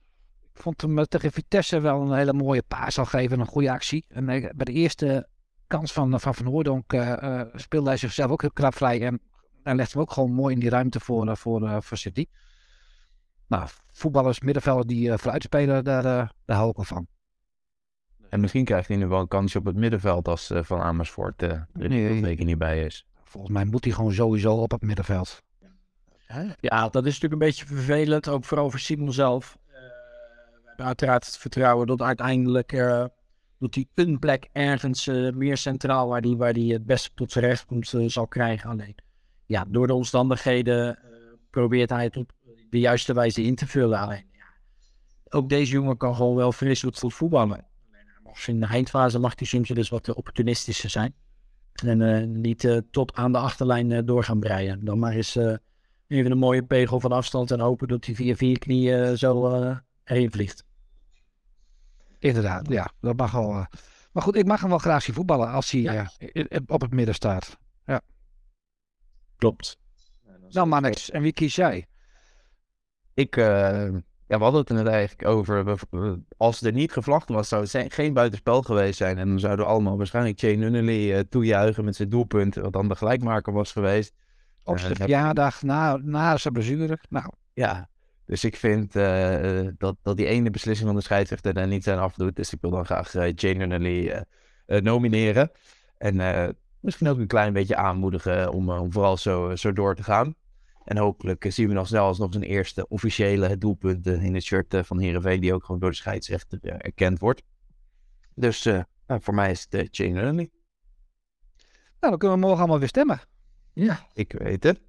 Ik vond hem tegen Vitesse wel een hele mooie paas al geven. Een goede actie. En bij de eerste kans van Van, van Hooydonk eh, eh, speelde hij zichzelf ook heel knap vrij. En hij legt hem ook gewoon mooi in die ruimte voor, eh, voor, eh, voor City. Nou, voetballers, middenvelders die uh, vooruit spelen, daar, uh, daar hou ik wel van. En misschien krijgt hij nu wel een kansje op het middenveld als uh, Van Amersfoort uh, er nee. weken niet bij is. Volgens mij moet hij gewoon sowieso op het middenveld. Ja, dat is natuurlijk een beetje vervelend, ook vooral voor Simon zelf. Uh, we hebben uiteraard het vertrouwen dat uiteindelijk uh, dat hij een plek ergens uh, meer centraal waar hij waar die het beste tot zijn recht komt zal krijgen. Alleen, ja, door de omstandigheden eh, probeert hij het op de juiste wijze in te vullen. Alleen, ja, ook deze jongen kan gewoon wel fris goed voetballen. In de eindfase mag hij soms dus wat opportunistischer zijn. En uh, niet uh, tot aan de achterlijn uh, door gaan breien. Dan maar eens even een mooie pegel van afstand en hopen dat hij via vier knieën zo heen vliegt. Inderdaad, ja, dat mag wel. Maar goed, ik mag hem wel graag zien voetballen als hij ja. op het midden staat. Ja. Klopt. Nou, Manex, en wie kies jij? Ik, ja, we hadden het er net eigenlijk over. Als er niet gevlacht was, zou het geen buitenspel geweest zijn. En dan zouden we allemaal waarschijnlijk Jane Nunnally toejuichen met zijn doelpunt, wat dan de gelijkmaker was geweest. Op zijn verjaardag, na, na zijn blessure. Nou. Ja, dus ik vind uh, dat, dat die ene beslissing van de scheidsrechter daar niet zijn afdoet. Dus ik wil dan graag uh, Jane Nunnally nomineren. En misschien ook een klein beetje aanmoedigen om, om vooral zo, zo door te gaan. En hopelijk zien we nog snel als nog zijn eerste officiële doelpunten in het shirt van Heerenveen, die ook gewoon door de scheidsrechter erkend wordt. Dus nou, voor mij is het Jane Nunnally. Nou, dan kunnen we morgen allemaal weer stemmen. Ja, ik weet het.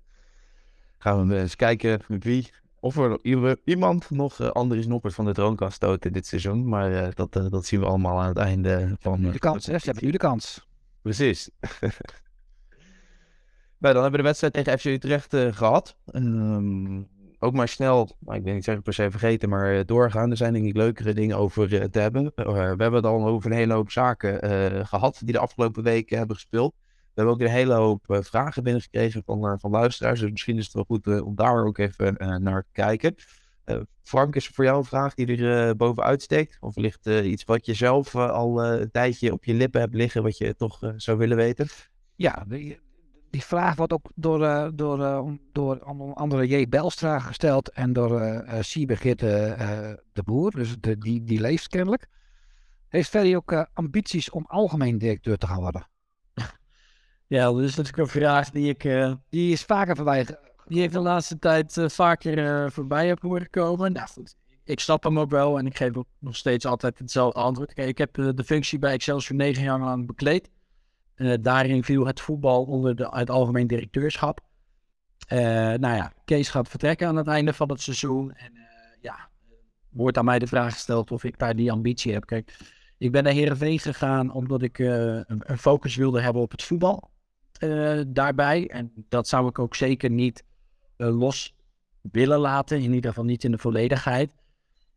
Gaan we eens kijken met wie. Of er iemand nog uh, Andries Noppert van de troon kan stoten dit seizoen. Maar uh, dat, uh, dat zien we allemaal aan het einde van... de kans, hè? Ze hebben nu de kans. Precies. nou, dan hebben we de wedstrijd tegen FC Utrecht gehad. Um, ook maar snel, nou, ik denk niet zeggen per se vergeten, maar doorgaan. Er zijn denk ik leukere dingen over te hebben. we hebben het al over een hele hoop zaken gehad die de afgelopen weken hebben gespeeld. We hebben ook een hele hoop vragen binnengekregen van, van luisteraars. Dus misschien is het wel goed om daar ook even naar te kijken. Frank, is voor jou een vraag die er bovenuit steekt? Of ligt iets wat je zelf al een tijdje op je lippen hebt liggen, wat je toch zou willen weten? Ja, die, die vraag wordt ook door, door, door andere J. Belstra gesteld en door uh, Siebergitte de Boer. Dus de, die, die leeft kennelijk. Heeft Ferry ook ambities om algemeen directeur te gaan worden? Ja, dat is natuurlijk een vraag die ik... Uh, die is vaker voorbij... Die heeft de laatste tijd uh, vaker uh, voorbij heb horen komen. Nou goed, ik snap hem ook wel en ik geef ook nog steeds altijd hetzelfde antwoord. Kijk, ik heb de functie bij Excelsior negen jaar lang bekleed. daarin viel het voetbal onder de, het algemeen directeurschap. nou ja, Kees gaat vertrekken aan het einde van het seizoen. En ja, wordt aan mij de vraag gesteld of ik daar die ambitie heb. Kijk, ik ben naar Heerenveen gegaan omdat ik een, focus wilde hebben op het voetbal. Daarbij. En dat zou ik ook zeker niet los willen laten. In ieder geval niet in de volledigheid.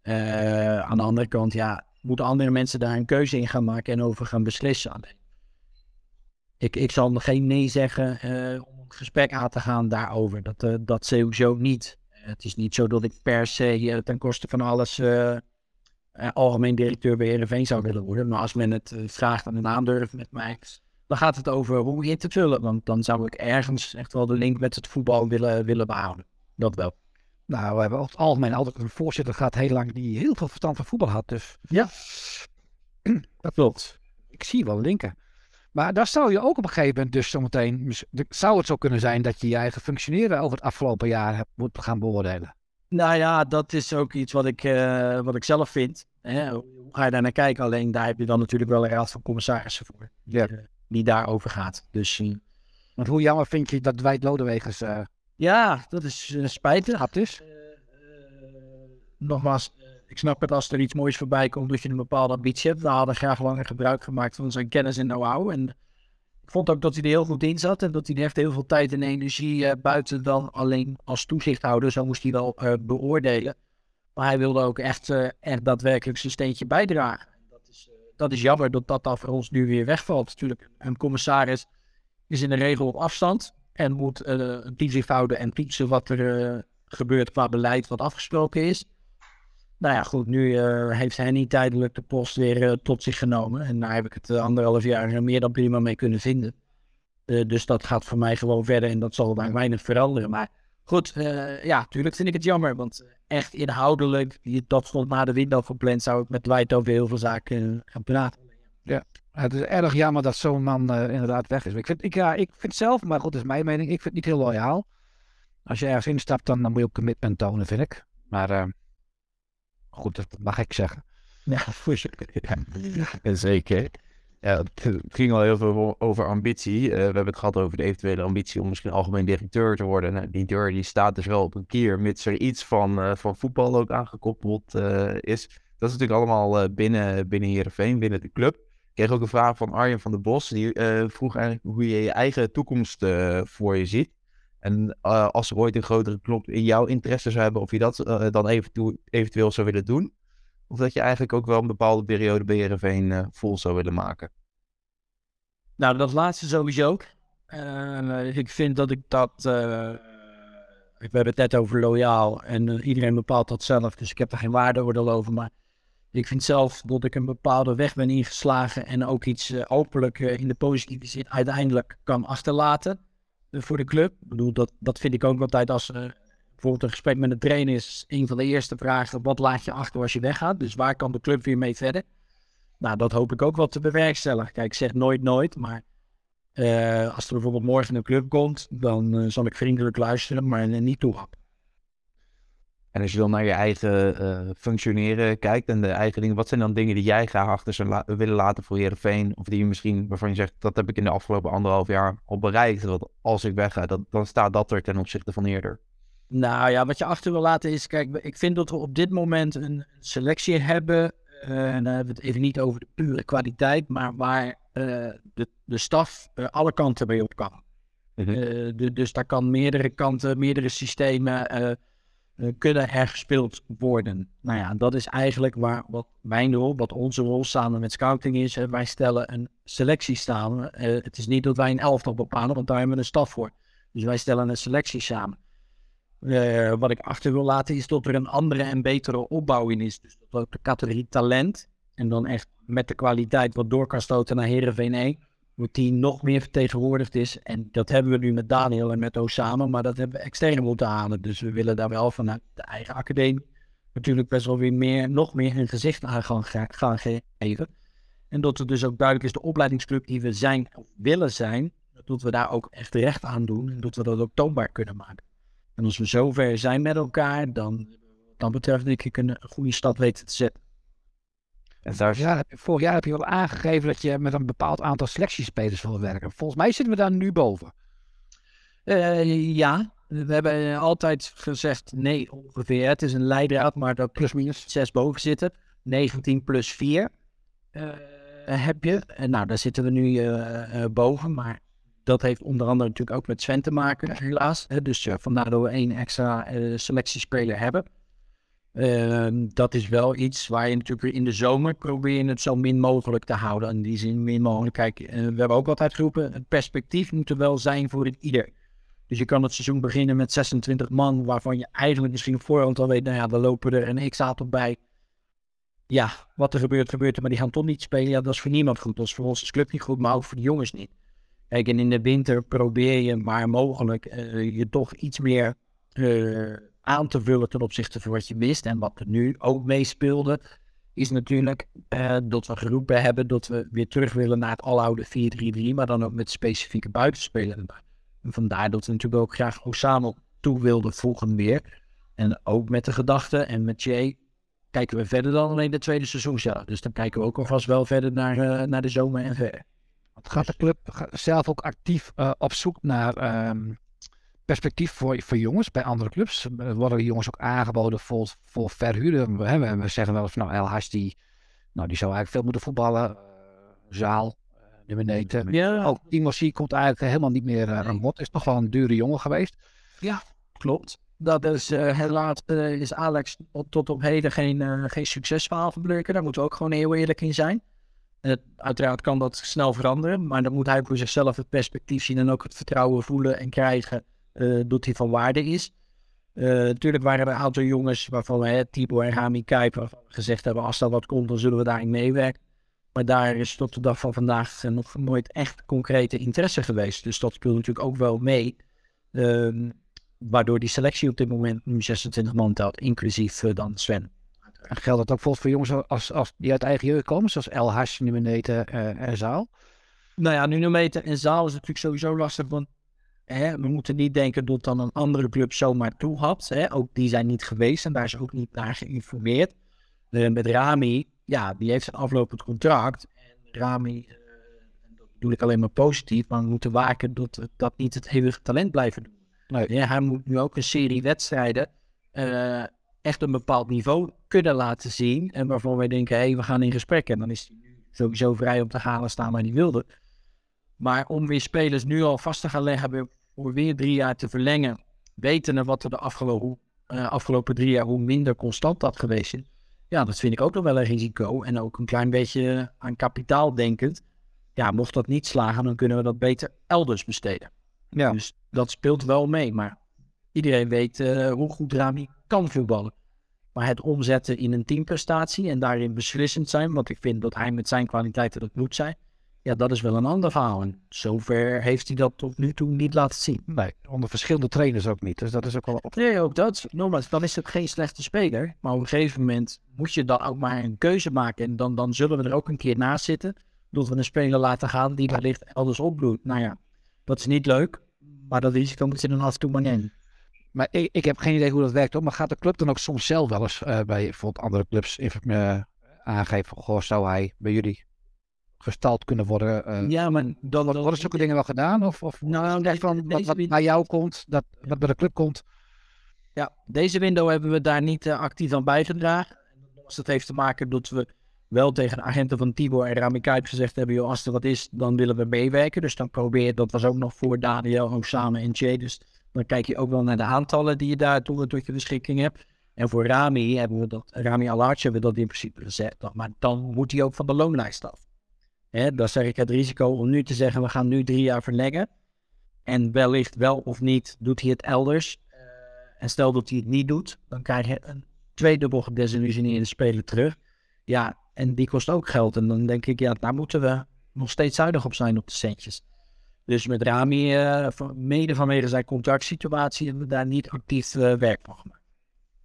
Uh, aan de andere kant, ja, moeten andere mensen daar een keuze in gaan maken en over gaan beslissen. Ik, ik zal geen nee zeggen om een gesprek aan te gaan daarover. Dat, dat sowieso niet. Het is niet zo dat ik per se ten koste van alles algemeen directeur bij Heerenveen zou willen worden. Maar als men het vraagt en een aandurft met mij, dan gaat het over hoe in te vullen. Want dan zou ik ergens echt wel de link met het voetbal willen, willen behouden. Dat wel. Nou, we hebben over het algemeen altijd een voorzitter gehad heel lang die heel veel verstand van voetbal had. Dus ja, dat klopt. Ik zie wel linken. Maar daar zou je ook op een gegeven moment dus zometeen... Zou het zo kunnen zijn dat je je eigen functioneren over het afgelopen jaar hebt, moet gaan beoordelen? Nou ja, dat is ook iets wat ik, uh, wat ik zelf vind. Hè? Hoe ga je daar naar kijken? Alleen daar heb je dan natuurlijk wel een raad van commissarissen voor. Ja. Uh, die daarover gaat. Dus, uh, Want hoe jammer vind je dat Dwight Lodewegers... Uh... Ja, dat is uh, spijtig. Is. nogmaals, ik snap het als er iets moois voorbij komt dat je een bepaalde ambitie hebt. We hadden graag langer gebruik gemaakt van zijn kennis en know-how. En ik vond ook dat hij er heel goed in zat. En dat hij echt heel veel tijd en energie buiten dan alleen als toezichthouder. Zo moest hij wel beoordelen. Maar hij wilde ook echt, echt daadwerkelijk zijn steentje bijdragen dat is jammer dat dat dan voor ons nu weer wegvalt. Natuurlijk, een commissaris is in de regel op afstand en moet uh, een toezicht houden en toetsen wat er uh, gebeurt qua beleid wat afgesproken is. Nou ja, goed, nu uh, heeft hij niet tijdelijk de post weer tot zich genomen. En daar heb ik het anderhalf jaar meer dan prima mee kunnen vinden. dus dat gaat voor mij gewoon verder en dat zal daar weinig veranderen. Maar goed, ja, natuurlijk vind ik het jammer, want echt inhoudelijk, dat stond na de window gepland, zou ik met Dwight over heel veel zaken gaan praten. Ja, het is erg jammer dat zo'n man uh, inderdaad weg is. Ik vind, ik, ja, ik vind zelf, maar goed, dat is mijn mening, ik vind het niet heel loyaal. Als je ergens instapt, dan, dan moet je ook commitment tonen, vind ik. Maar uh, goed, dat mag ik zeggen. Ja, voor je. Ja, zeker. Ja, het ging al heel veel over ambitie. Uh, we hebben het gehad over de eventuele ambitie om misschien algemeen directeur te worden. Nou, die deur die staat dus wel op een kier, mits er iets van, uh, van voetbal ook aangekoppeld uh, is. Dat is natuurlijk allemaal binnen, binnen Heerenveen, binnen de club. Ik kreeg ook een vraag van Arjen van der Bos. Die vroeg eigenlijk hoe je je eigen toekomst voor je ziet. En eh, als er ooit een grotere club in jouw interesse zou hebben, of je dat eh, dan eventu- eventueel zou willen doen. Of dat je eigenlijk ook wel een bepaalde periode bij Heerenveen eh vol zou willen maken. Nou, dat laatste sowieso. Eh, ik vind dat ik dat. eh, we hebben het net over loyaal en iedereen bepaalt dat zelf, dus ik heb er geen waardeoordeel over. Maar ik vind zelf dat ik een bepaalde weg ben ingeslagen en ook iets openlijk in de positieve zin uiteindelijk kan achterlaten voor de club. Ik bedoel, dat, dat vind ik ook altijd als bijvoorbeeld een gesprek met een trainer is een van de eerste vragen: wat laat je achter als je weggaat? Dus waar kan de club weer mee verder? Nou, dat hoop ik ook wel te bewerkstelligen. Kijk, ik zeg nooit nooit, maar eh, als er bijvoorbeeld morgen een club komt, dan eh, zal ik vriendelijk luisteren, maar niet toehappen. En als je dan naar je eigen eh, functioneren kijkt en de eigen dingen, wat zijn dan dingen die jij graag achter zou willen laten voor Heerenveen? Of die je misschien, waarvan je zegt, dat heb ik in de afgelopen anderhalf jaar al bereikt. Dat als ik wegga, dan staat dat er ten opzichte van eerder. Nou ja, wat je achter wil laten is, kijk, ik vind dat we op dit moment een selectie hebben. eh, en dan hebben we het even niet over de pure kwaliteit, maar waar eh, de, de staf eh, alle kanten mee op kan. Mhm. Du- dus daar kan meerdere kanten, meerdere systemen kunnen er gespeeld worden. Nou ja, dat is eigenlijk waar, wat mijn rol, wat onze rol samen met scouting is. Wij stellen een selectie samen. Het is niet dat wij een elftal bepalen, want daar hebben we een staf voor. Dus wij stellen een selectie samen. Eh, wat ik achter wil laten is dat er een andere en betere opbouw in is. Dus dat ook de categorie talent en dan echt met de kwaliteit wat door kan stoten naar Heerenveen 1, hoe die nog meer vertegenwoordigd is. En dat hebben we nu met Daniel en met Osama, maar dat hebben we extern moeten halen. Dus we willen daar wel vanuit de eigen academie natuurlijk best wel weer meer, nog meer een gezicht aan gaan, gaan geven. En dat er dus ook duidelijk is de opleidingsclub die we zijn of willen zijn, dat we daar ook echt recht aan doen en dat we dat ook toonbaar kunnen maken. En als we zover zijn met elkaar, dan dat betreft denk ik een, een goede stap weten te zetten. En daar Vorig jaar, heb je, vorig jaar heb je wel aangegeven dat je met een bepaald aantal selectiespelers wil werken. Volgens mij zitten we daar nu boven. Eh, ja, we hebben altijd gezegd nee ongeveer. Het is een leidraad, maar dat plus minus zes boven zitten. 19 plus 4 eh, heb je. En nou, daar zitten we nu eh, eh, boven. Maar dat heeft onder andere natuurlijk ook met Sven te maken, helaas. Dus eh, vandaar dat we één extra eh, selectiespeler hebben. Ehm, dat is wel iets waar je natuurlijk in de zomer probeer je het zo min mogelijk te houden. In die zin min mogelijk. Kijk, eh, we hebben ook altijd geroepen, het perspectief moet er wel zijn voor ieder. Dus je kan het seizoen beginnen met 26 man, waarvan je eigenlijk misschien voorhand al weet, nou ja, dan lopen er een x-aantal bij. Ja, wat er gebeurt, gebeurt er, maar die gaan toch niet spelen. Ja, dat is voor niemand goed. Dat is voor ons als club niet goed, maar ook voor de jongens niet. Kijk, en in de winter probeer je maar mogelijk eh, je toch iets meer eh, aan te vullen ten opzichte van wat je mist. En wat er nu ook meespeelde, is natuurlijk eh, dat we geroepen hebben dat we weer terug willen naar het aloude 4-3-3, maar dan ook met specifieke buitenspelers vandaar dat we natuurlijk ook graag Osama toe wilden voegen weer. En ook met de gedachte en met Jay kijken we verder dan alleen de tweede seizoensjaar. Dus dan kijken we ook alvast wel verder naar, naar de zomer en verder. Gaat de club zelf ook actief eh, op zoek naar ehm, perspectief voor, voor jongens bij andere clubs? Eh, Worden die jongens ook aangeboden voor, voor verhuren? We, we- zeggen wel eens van nou, El die, nou, die zou eigenlijk veel moeten voetballen. Eh, Zaal, uh, de Beneten. Ja, Ook Timossi komt eigenlijk helemaal niet meer aan bod. Is toch wel een dure jongen geweest. klopt. Dat is helaas is Alex tot, op heden geen, eh, geen succesverhaal gebleken. Daar moeten we ook gewoon heel eerlijk in zijn. Eh, uiteraard kan dat snel veranderen, maar dan moet hij voor zichzelf het perspectief zien en ook het vertrouwen voelen en krijgen eh, dat hij van waarde is. Eh, natuurlijk waren er een aantal jongens waarvan we, hè, Tibor en Rami Kuiper, gezegd hebben, als er wat komt, dan zullen we daarin meewerken. Maar daar is tot de dag van vandaag eh, nog nooit echt concrete interesse geweest. Dus dat speelt natuurlijk ook wel mee. Ehm, waardoor die selectie op dit moment nu 26 man telt, inclusief eh, dan Sven. En geldt dat ook bijvoorbeeld voor jongens als, als die uit eigen jeugd komen, zoals El Beneten eh, en Zaal? Nou ja, Nunometer en Zaal is natuurlijk sowieso lastig, want hè, we moeten niet denken dat dan een andere club zomaar toehapt. Hè. Ook die zijn niet geweest en daar is ook niet naar geïnformeerd. Eh, met Rami, ja, die heeft een aflopend contract. En Rami, en dat bedoel ik alleen maar positief, maar we moeten waken dat dat niet het eeuwige talent blijven doen. Nee. Ja, hij moet nu ook een serie wedstrijden eh, echt een bepaald niveau kunnen laten zien. En waarvan wij denken, hé, hey, we gaan in gesprek. En dan is hij nu sowieso vrij om te gaan en staan waar hij wilde. Maar om weer spelers nu al vast te gaan leggen voor weer drie jaar te verlengen, wetende wat er de afgelopen, uh, afgelopen drie jaar, hoe minder constant dat geweest is. Ja, dat vind ik ook nog wel een risico. En ook een klein beetje aan kapitaal denkend. Ja, mocht dat niet slagen, dan kunnen we dat beter elders besteden. Ja. Dus dat speelt wel mee. Maar iedereen weet uh, hoe goed Rami kan voetballen. Maar het omzetten in een teamprestatie en daarin beslissend zijn, want ik vind dat hij met zijn kwaliteiten dat moet zijn, ja, dat is wel een ander verhaal. En zover heeft hij dat tot nu toe niet laten zien. Nee, onder verschillende trainers ook niet. Dus dat is ook wel op. Nee, ook dat. Nogmaals, dan is het geen slechte speler. Maar op een gegeven moment moet je dan ook maar een keuze maken. En dan, dan zullen we er ook een keer naast zitten. Dat we een speler laten gaan die wellicht elders opbloeit. Nou ja, dat is niet leuk. Maar dat risico moet je dan af en toe maar nemen. Maar ik, ik, heb geen idee hoe dat werkt hoor. Maar gaat de club dan ook soms zelf wel eens uh, bij bijvoorbeeld andere clubs uh, aangeven? Goh, zou hij bij jullie gestald kunnen worden? Uh, ja, maar dan, worden zulke dingen wel gedaan? Of, of nou, deze, van wat, wat naar jou komt, dat, wat bij de club komt? Ja, deze window hebben we daar niet actief aan bijgedragen. Dat heeft te maken dat we wel tegen de agenten van Tibor en Rami Kuip gezegd hebben, joh, als er wat is, dan willen we meewerken. Dus dan probeer, dat was ook nog voor Daniel, ook samen en Jay. Dus dan kijk je ook wel naar de aantallen die je daar tot, je beschikking hebt. En voor Rami hebben we dat, Rami Alarch hebben we dat in principe gezegd. Maar dan moet hij ook van de loonlijst af. Hè, dan zeg ik het risico om nu te zeggen, we gaan nu drie jaar verlengen. En wellicht wel of niet doet hij het elders. Uh, en stel dat hij het niet doet, dan krijg je een tweedubbel gedesillusioneerde speler terug. Ja, en die kost ook geld. En dan denk ik, ja, daar moeten we nog steeds zuinig op zijn op de centjes. Dus met Rami, uh, mede vanwege zijn contractsituatie, hebben we daar niet actief uh, werk van gemaakt.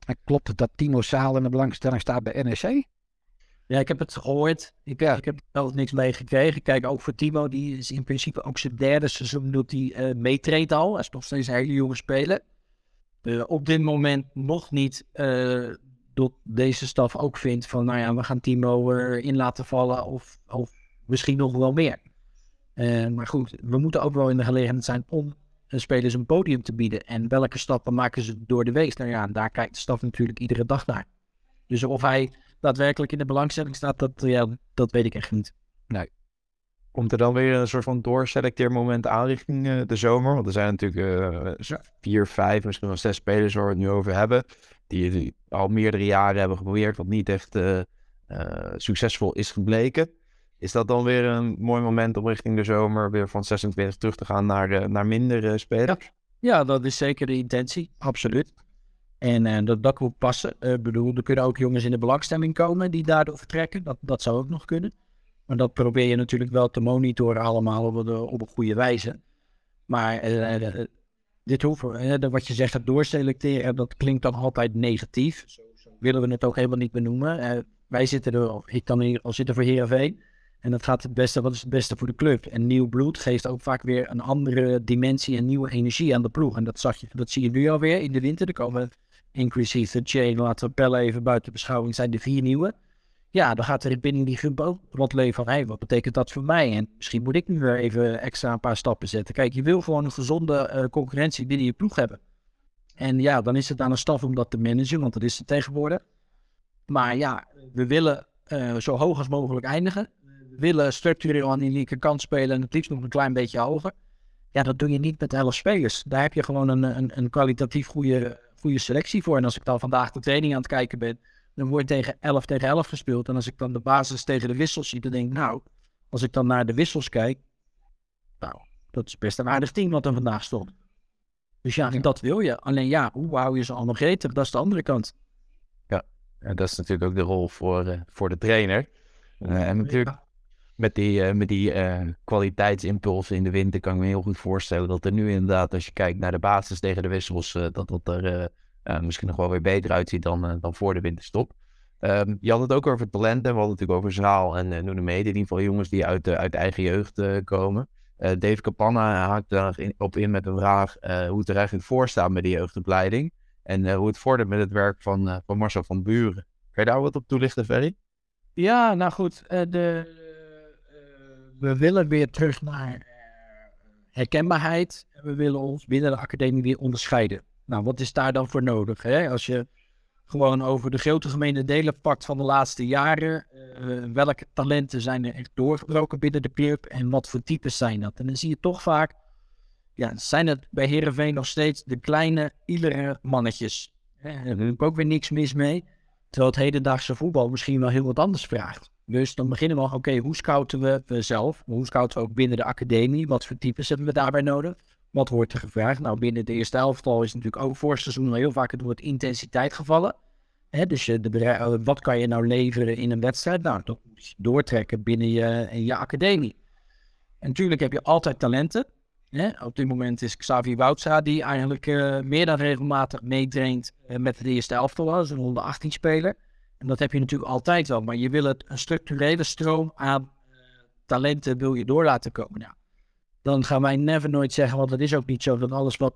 En klopt het dat Timo Saal in de belangstelling staat bij NEC? Ja, ik heb het gehoord. Ik, ja. ik heb wel niks meegekregen. Kijk, ook voor Timo, die is in principe ook zijn derde seizoen dat hij uh, meetreedt al. Hij is nog steeds een hele jonge speler. op dit moment nog niet dat deze staf ook vindt van, nou ja, we gaan Timo erin laten vallen of, of misschien nog wel meer. Uh, maar goed, we moeten ook wel in de gelegenheid zijn om spelers een podium te bieden. En welke stappen maken ze door de week? Nou ja, daar kijkt de staf natuurlijk iedere dag naar. Dus of hij daadwerkelijk in de belangstelling staat, dat, ja, dat weet ik echt niet. Nee. Komt er dan weer een soort van doorselecteermoment aan richting uh, de zomer? Want er zijn natuurlijk uh, vier, vijf, misschien wel zes spelers waar we het nu over hebben. Die, die al meerdere jaren hebben geprobeerd, wat niet echt succesvol is gebleken. Is dat dan weer een mooi moment om richting de zomer weer van 26 terug te gaan naar, de, naar minder spelers? Ja. dat is zeker de intentie, absoluut. En uh, dat, dat moet passen. Ik uh, bedoel, er kunnen ook jongens in de belangstelling komen die daardoor vertrekken. Dat, dat zou ook nog kunnen. Maar dat probeer je natuurlijk wel te monitoren allemaal op, de, op een goede wijze. Maar uh, dit hoeven, wat je zegt, het doorselecteren, dat klinkt dan altijd negatief. Zo, willen we het ook helemaal niet benoemen. wij zitten er, ik kan hier al zitten voor Heerenveen. En dat gaat het beste, wat is het beste voor de club? En nieuw bloed geeft ook vaak weer een andere dimensie en nieuwe energie aan de ploeg. En dat, zag je, dat zie je nu alweer in de winter. Er komen inclusief de chain, laten we pellen even buiten beschouwing, zijn de vier nieuwe. Ja, dan gaat er binnen die groep ook wat leven van, wat betekent dat voor mij? En misschien moet ik nu weer even extra een paar stappen zetten. Kijk, je wil gewoon een gezonde uh, concurrentie binnen je ploeg hebben. En ja, dan is het aan een staf om dat te managen, want dat is het tegenwoordig. Maar ja, we willen uh, zo hoog als mogelijk eindigen willen structureel aan die linkerkant spelen en het liefst nog een klein beetje hoger. Ja, dat doe je niet met elf spelers. Daar heb je gewoon een, een, een kwalitatief goede, goede selectie voor. En als ik dan vandaag de training aan het kijken ben, dan wordt tegen 11 tegen 11 gespeeld. En als ik dan de basis tegen de wissels zie, dan denk ik, nou, als ik dan naar de wissels kijk, nou, dat is best een aardig team wat er vandaag stond. Dus ja, dat wil je. Alleen ja, hoe hou je ze allemaal gretig? Dat is de andere kant. Ja, en dat is natuurlijk ook de rol voor, uh, voor de trainer. Uh, en natuurlijk met die, uh, met die uh, kwaliteitsimpulsen in de winter kan ik me heel goed voorstellen dat er nu inderdaad, als je kijkt naar de basis tegen de wissels, uh, dat dat er misschien nog wel weer beter uitziet dan, dan voor de winterstop. Um, je had het ook over het talent en we hadden natuurlijk over Zaal en uh, Noene Mede, in ieder geval jongens die uit, uit eigen jeugd komen. Dave Capanna haakt daarop in met een vraag hoe het er eigenlijk voor staat met de jeugdopleiding en hoe het vordert met het werk van, van Marcel van Buren. Kan je daar wat op toelichten, Ferry? Ja, nou goed, de, we willen weer terug naar uh, herkenbaarheid. En we willen ons binnen de academie weer onderscheiden. Nou, wat is daar dan voor nodig? Hè? Als je gewoon over de grote gemene delen pakt van de laatste jaren. Uh, welke talenten zijn er echt doorgebroken binnen de club en wat voor types zijn dat? En dan zie je toch vaak ja, zijn het bij Herenveen nog steeds de kleine, iedere mannetjes. Daar heb ik ook weer niks mis mee. Terwijl het hedendaagse voetbal misschien wel heel wat anders vraagt. Dus dan beginnen we, oké, hoe scouten we zelf? Hoe scouten we ook binnen de academie? Wat voor types hebben we daarbij nodig? Wat wordt er gevraagd? Nou, binnen de eerste elftal is natuurlijk ook voor seizoen heel vaak het woord intensiteit gevallen. Dus je, de, eh, wat kan je nou leveren in een wedstrijd? Nou, dat moet je doortrekken binnen je, je academie. En natuurlijk heb je altijd talenten. Op dit moment is Xavier Woutsa die eigenlijk uh, meer dan regelmatig meetraint uh, met de eerste elftal. als een 118 speler. En dat heb je natuurlijk altijd wel. Maar je wil het een structurele stroom aan talenten wil je door laten komen. Nou, dan gaan wij never nooit zeggen, want het is ook niet zo dat alles wat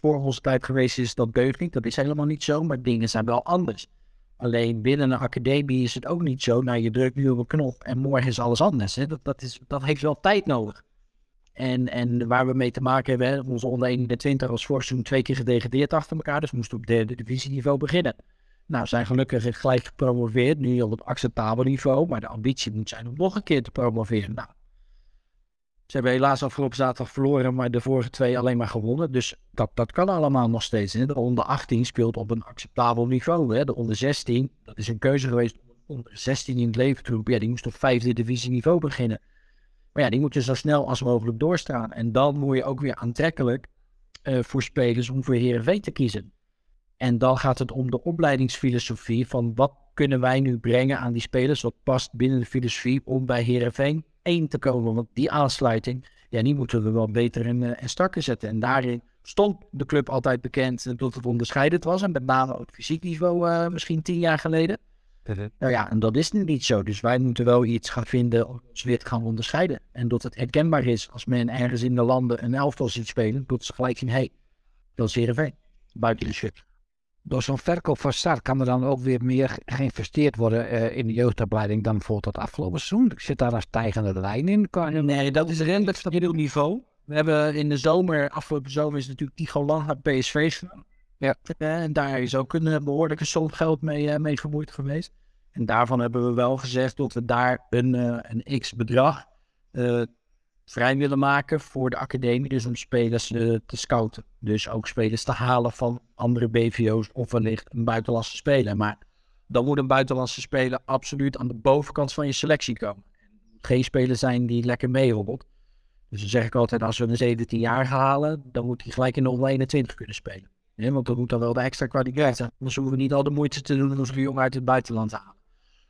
voor onze tijd geweest is, dat deugt niet. Dat is helemaal niet zo, maar dingen zijn wel anders. Alleen binnen een academie is het ook niet zo. Nou, je drukt nu op een knop en morgen is alles anders. Hè? Dat, dat, is, dat heeft wel tijd nodig. En, en waar we mee te maken hebben, onze onder 21 als voorseizoen twee keer gedegradeerd achter elkaar. Dus moesten op derde divisieniveau beginnen. Nou, zijn gelukkig gelijk gepromoveerd, nu op het acceptabel niveau. Maar de ambitie moet zijn om nog een keer te promoveren. Nou, ze hebben helaas afgelopen zaterdag verloren, maar de vorige twee alleen maar gewonnen. Dus dat, dat kan allemaal nog steeds. Hè. De onder 18 speelt op een acceptabel niveau. Hè. De onder 16, dat is een keuze geweest onder 16 in het leven te roepen. Ja, die moest op vijfde divisieniveau beginnen. Maar ja, die moeten zo snel als mogelijk doorstaan. En dan moet je ook weer aantrekkelijk uh, voor spelers om voor Heerenveen te kiezen. En dan gaat het om de opleidingsfilosofie van wat kunnen wij nu brengen aan die spelers wat past binnen de filosofie om bij Heerenveen één te komen. Want die aansluiting, ja, die moeten we wel beter en, uh, en strakker zetten. En daarin stond de club altijd bekend dat het onderscheidend was. En met name op fysiek niveau uh, misschien tien jaar geleden. Nou ja, en dat is nu niet zo. Dus wij moeten wel iets gaan vinden om ons weer te gaan onderscheiden. En dat het herkenbaar is als men ergens in de landen een elftal ziet spelen. Dat ze gelijk zien, hé, hey, dat is Heerenveen. Buiten de shit door zo'n verkoop van start kan er dan ook weer meer geïnvesteerd worden uh, in de jeugdopleiding dan bijvoorbeeld het afgelopen seizoen. Ik zit daar een stijgende lijn in. Kan... Nee, dat is redelijk stabiel niveau. We hebben in de zomer, afgelopen zomer is natuurlijk Tigo Lang naar PSV gegaan. Ja. Uh, en daar is ook een uh, behoorlijke som geld mee, mee gemoeid geweest. En daarvan hebben we wel gezegd dat we daar een, een x bedrag vrij willen maken voor de academie. Dus om spelers te scouten. Dus ook spelers te halen van andere BVO's of wellicht een buitenlandse speler. Maar dan moet een buitenlandse speler absoluut aan de bovenkant van je selectie komen. Geen speler zijn die lekker meehobbelt. Dus dan zeg ik altijd, als we een 17 jaar halen, dan moet hij gelijk in de onder 21 kunnen spelen. want dan moet dan wel de extra kwaliteit zijn. Anders hoeven we niet al de moeite te doen om zo'n jongen uit het buitenland te halen.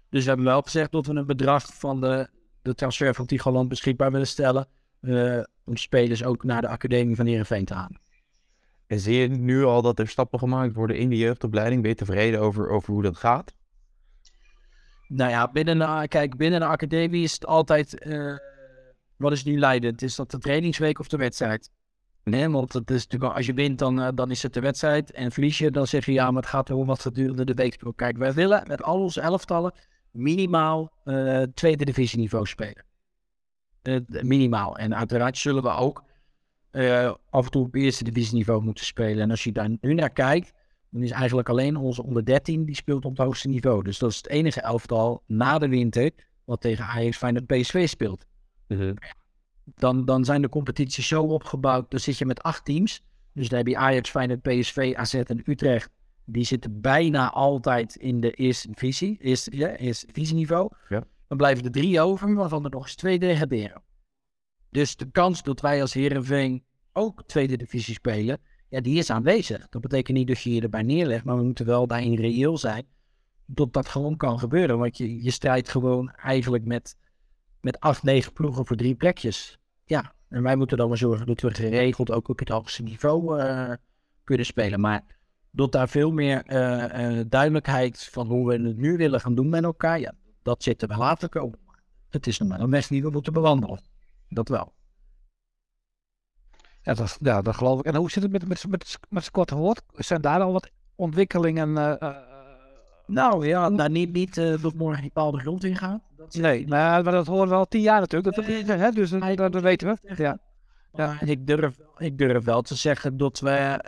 Dus we hebben wel gezegd dat we een bedrag van de de transfer van Tigoland beschikbaar willen stellen. Uh, om spelers ook naar de academie van Heerenveen te halen. En zie je nu al dat er stappen gemaakt worden in de jeugdopleiding? Ben je tevreden over, over hoe dat gaat? Nou ja, binnen de, kijk, binnen de academie is het altijd... Uh, wat is nu leidend? Is dat de trainingsweek of de wedstrijd? Nee, want het is natuurlijk, als je wint, dan, uh, dan is het de wedstrijd. En verlies je, dan zeg je ja, maar het gaat erom wat gedurende de week Kijk, wij willen met al onze elftallen minimaal uh, tweede divisieniveau spelen. Uh, minimaal. En uiteraard zullen we ook uh, af en toe op eerste divisieniveau moeten spelen. En als je daar nu naar kijkt, dan is eigenlijk alleen onze onder 13 die speelt op het hoogste niveau. Dus dat is het enige elftal na de winter wat tegen Ajax Feyenoord PSV speelt. -huh. Dan, dan zijn de competities zo opgebouwd, dan zit je met acht teams. Dus dan heb je Ajax, Feyenoord, PSV, AZ en Utrecht die zitten bijna altijd in de eerste divisie, eerste, ja, eerste divisieniveau. Ja. Dan blijven er drie over, waarvan er nog eens twee degraderen. Dus de kans dat wij als Herenveen ook tweede divisie spelen, ja, die is aanwezig. Dat betekent niet dat je je erbij neerlegt, maar we moeten wel daarin reëel zijn dat dat gewoon kan gebeuren. Want je, je strijdt gewoon eigenlijk met, met acht, negen ploegen voor drie plekjes. Ja, en wij moeten dan maar zorgen dat we geregeld ook op het hoogste niveau uh, kunnen spelen. Maar dat daar veel meer uh, uh, duidelijkheid van hoe we het nu willen gaan doen met elkaar. Ja, dat zit er wel later komen. Het is nog maar een weg die we moeten bewandelen. Dat wel. Ja, dat, ja, dat geloof ik. En hoe zit het met, met, met, met Scott Hoort? Zijn daar al wat ontwikkelingen? Uh, nou ja, nou, niet, niet dat morgen bepaalde grond ingaan. Dat nee, maar, maar dat horen we al tien jaar natuurlijk. Dat, hè, dus dat, dat, weten we. Ja. Ja. Ik, durf, ik durf wel te zeggen dat we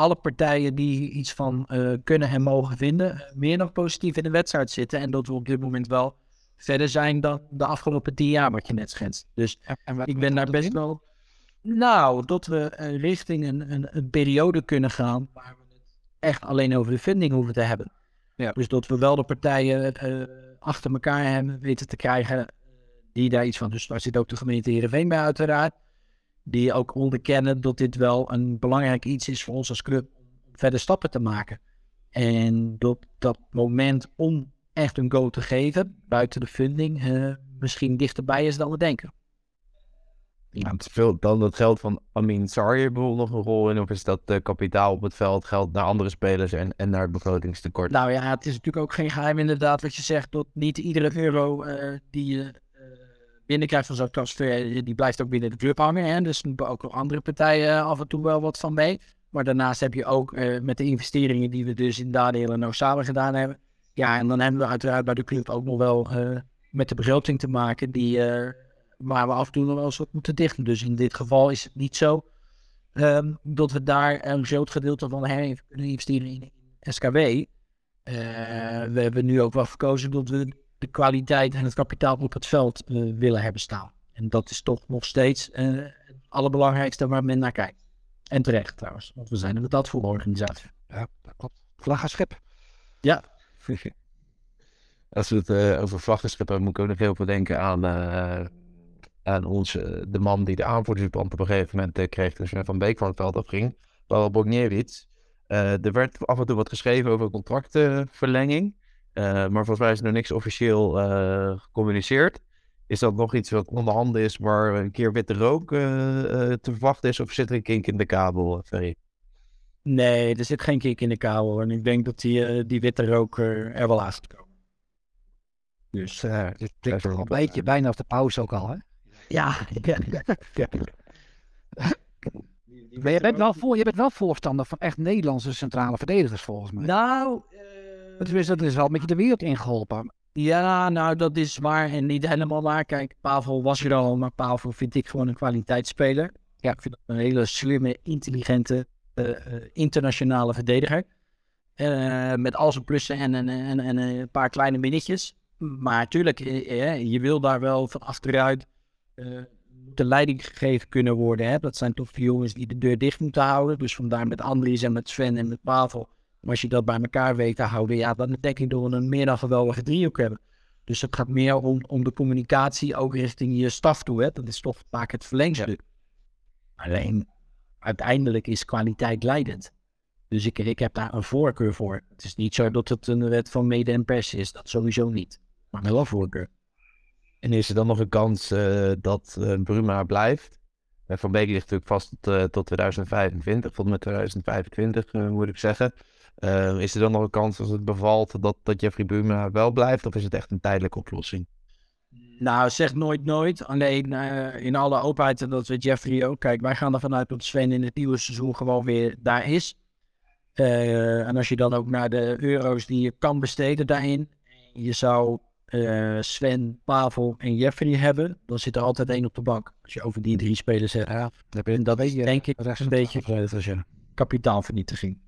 alle partijen die iets van uh, kunnen en mogen vinden, meer dan positief in de wedstrijd zitten. En dat we op dit moment wel verder zijn dan de afgelopen tien jaar, wat je net schetst. Dus ik ben daar best wel. Nou, dat we eh, richting een, een, een periode kunnen gaan waar we het echt alleen over de funding hoeven te hebben. Ja. Dus dat we wel de partijen eh, achter elkaar hebben weten te krijgen eh, die daar iets van. Dus daar zit ook de gemeente Heerenveen bij uiteraard. Die ook onderkennen dat dit wel een belangrijk iets is voor ons als club om verder stappen te maken. En dat dat moment om echt een go te geven, buiten de funding, eh, misschien dichterbij is dan we denken. Ja, speelt dan het geld van Amin Sarri bijvoorbeeld nog een rol in? Of is dat eh, kapitaal op het veld, geld naar andere spelers en, en naar het begrotingstekort? Nou ja, het is natuurlijk ook geen geheim inderdaad wat je zegt, dat niet iedere euro eh, die je binnenkrijgt van zo'n transfer, eh, die blijft ook binnen de club hangen. Hè? Dus ook nog andere partijen eh, af en toe wel wat van mee. Maar daarnaast heb je ook eh, met de investeringen die we dus in Daniel en samen gedaan hebben. Ja, en dan hebben we uiteraard bij de club ook nog wel met de begroting te maken, die, eh, waar we af en toe nog wel eens wat moeten dichten. Dus in dit geval is het niet zo ehm, dat we daar een groot gedeelte van her kunnen investeren in SKW. We hebben nu ook wel gekozen dat we de kwaliteit en het kapitaal op het veld eh, willen hebben staan. En dat is toch nog steeds eh, het allerbelangrijkste waar men naar kijkt. En terecht trouwens, want we zijn er dat voor organisatie. Ja, dat klopt. Vlaggenschip. Ja, Als we het eh, over vlaggenschip hebben, moet ik ook nog heel veel denken aan, aan ons, de man die de aanvoerdersband op een gegeven moment kreeg toen Sven van Beek van het veld afging, Pavel Bogniewicz. Er werd af en toe wat geschreven over contractverlenging, eh, maar volgens mij is er nog niks officieel eh, gecommuniceerd. Is dat nog iets wat onder handen is waar een keer witte rook eh, eh, te verwachten is, of zit er een kink in de kabel, Ferry? nee, er zit geen kick in de kabel. En ik denk dat die, die witte rook er, wel aan gaat komen. Dus eh dit klinkt Even wel een op, beetje bijna als de pauze ook al, hè? Ja, Maar je bent, wel voor, je bent wel voorstander van echt Nederlandse centrale verdedigers, volgens mij. nou... Tenminste, dat is wel een beetje de wereld ingeholpen. Ja, nou dat is waar en niet helemaal waar. Kijk, Pavel was er al, maar Pavel vind ik gewoon een kwaliteitsspeler. Ja, ik vind dat een hele slimme, intelligente, eh, eh, internationale verdediger. Eh, met al zijn plussen en, en, en, en een paar kleine minnetjes. Maar natuurlijk, eh, je wil daar wel van achteruit de leiding gegeven kunnen worden. Hè? Dat zijn toch de jongens die de deur dicht moeten houden. Dus vandaar met Andries en met Sven en met Pavel. Maar als je dat bij elkaar weet te houden, ja, dan denk ik dat we een meer dan geweldige driehoek hebben. Dus het gaat meer om, om de communicatie ook richting je staf toe. Hè? Dat is toch vaak het verlengstuk. Alleen, uiteindelijk is kwaliteit leidend. Dus ik, ik heb daar een voorkeur voor. Het is niet zo dat het een wet van mede en pers is. Dat sowieso niet. Maar wel een voorkeur. En is er dan nog een kans eh, dat eh, Bruma blijft? Eh, Van Beek ligt natuurlijk vast tot, tot 2025, tot met 2025 eh, moet ik zeggen. Eh, is er dan nog een kans als het bevalt dat, dat Jeffrey Bruma wel blijft? Of is het echt een tijdelijke oplossing? Nou, zeg nooit nooit. Alleen eh, in alle openheid, en dat weet Jeffrey ook. Kijk, wij gaan ervan uit dat Sven in het nieuwe seizoen gewoon weer daar is. Eh, en als je dan ook naar de euro's die je kan besteden daarin. Je zou eh, Sven, Pavel en Jeffrey hebben. Dan zit er altijd één op de bank. Als je over die drie spelers hebt. Ja, En dat is denk ik een beetje kapitaalvernietiging.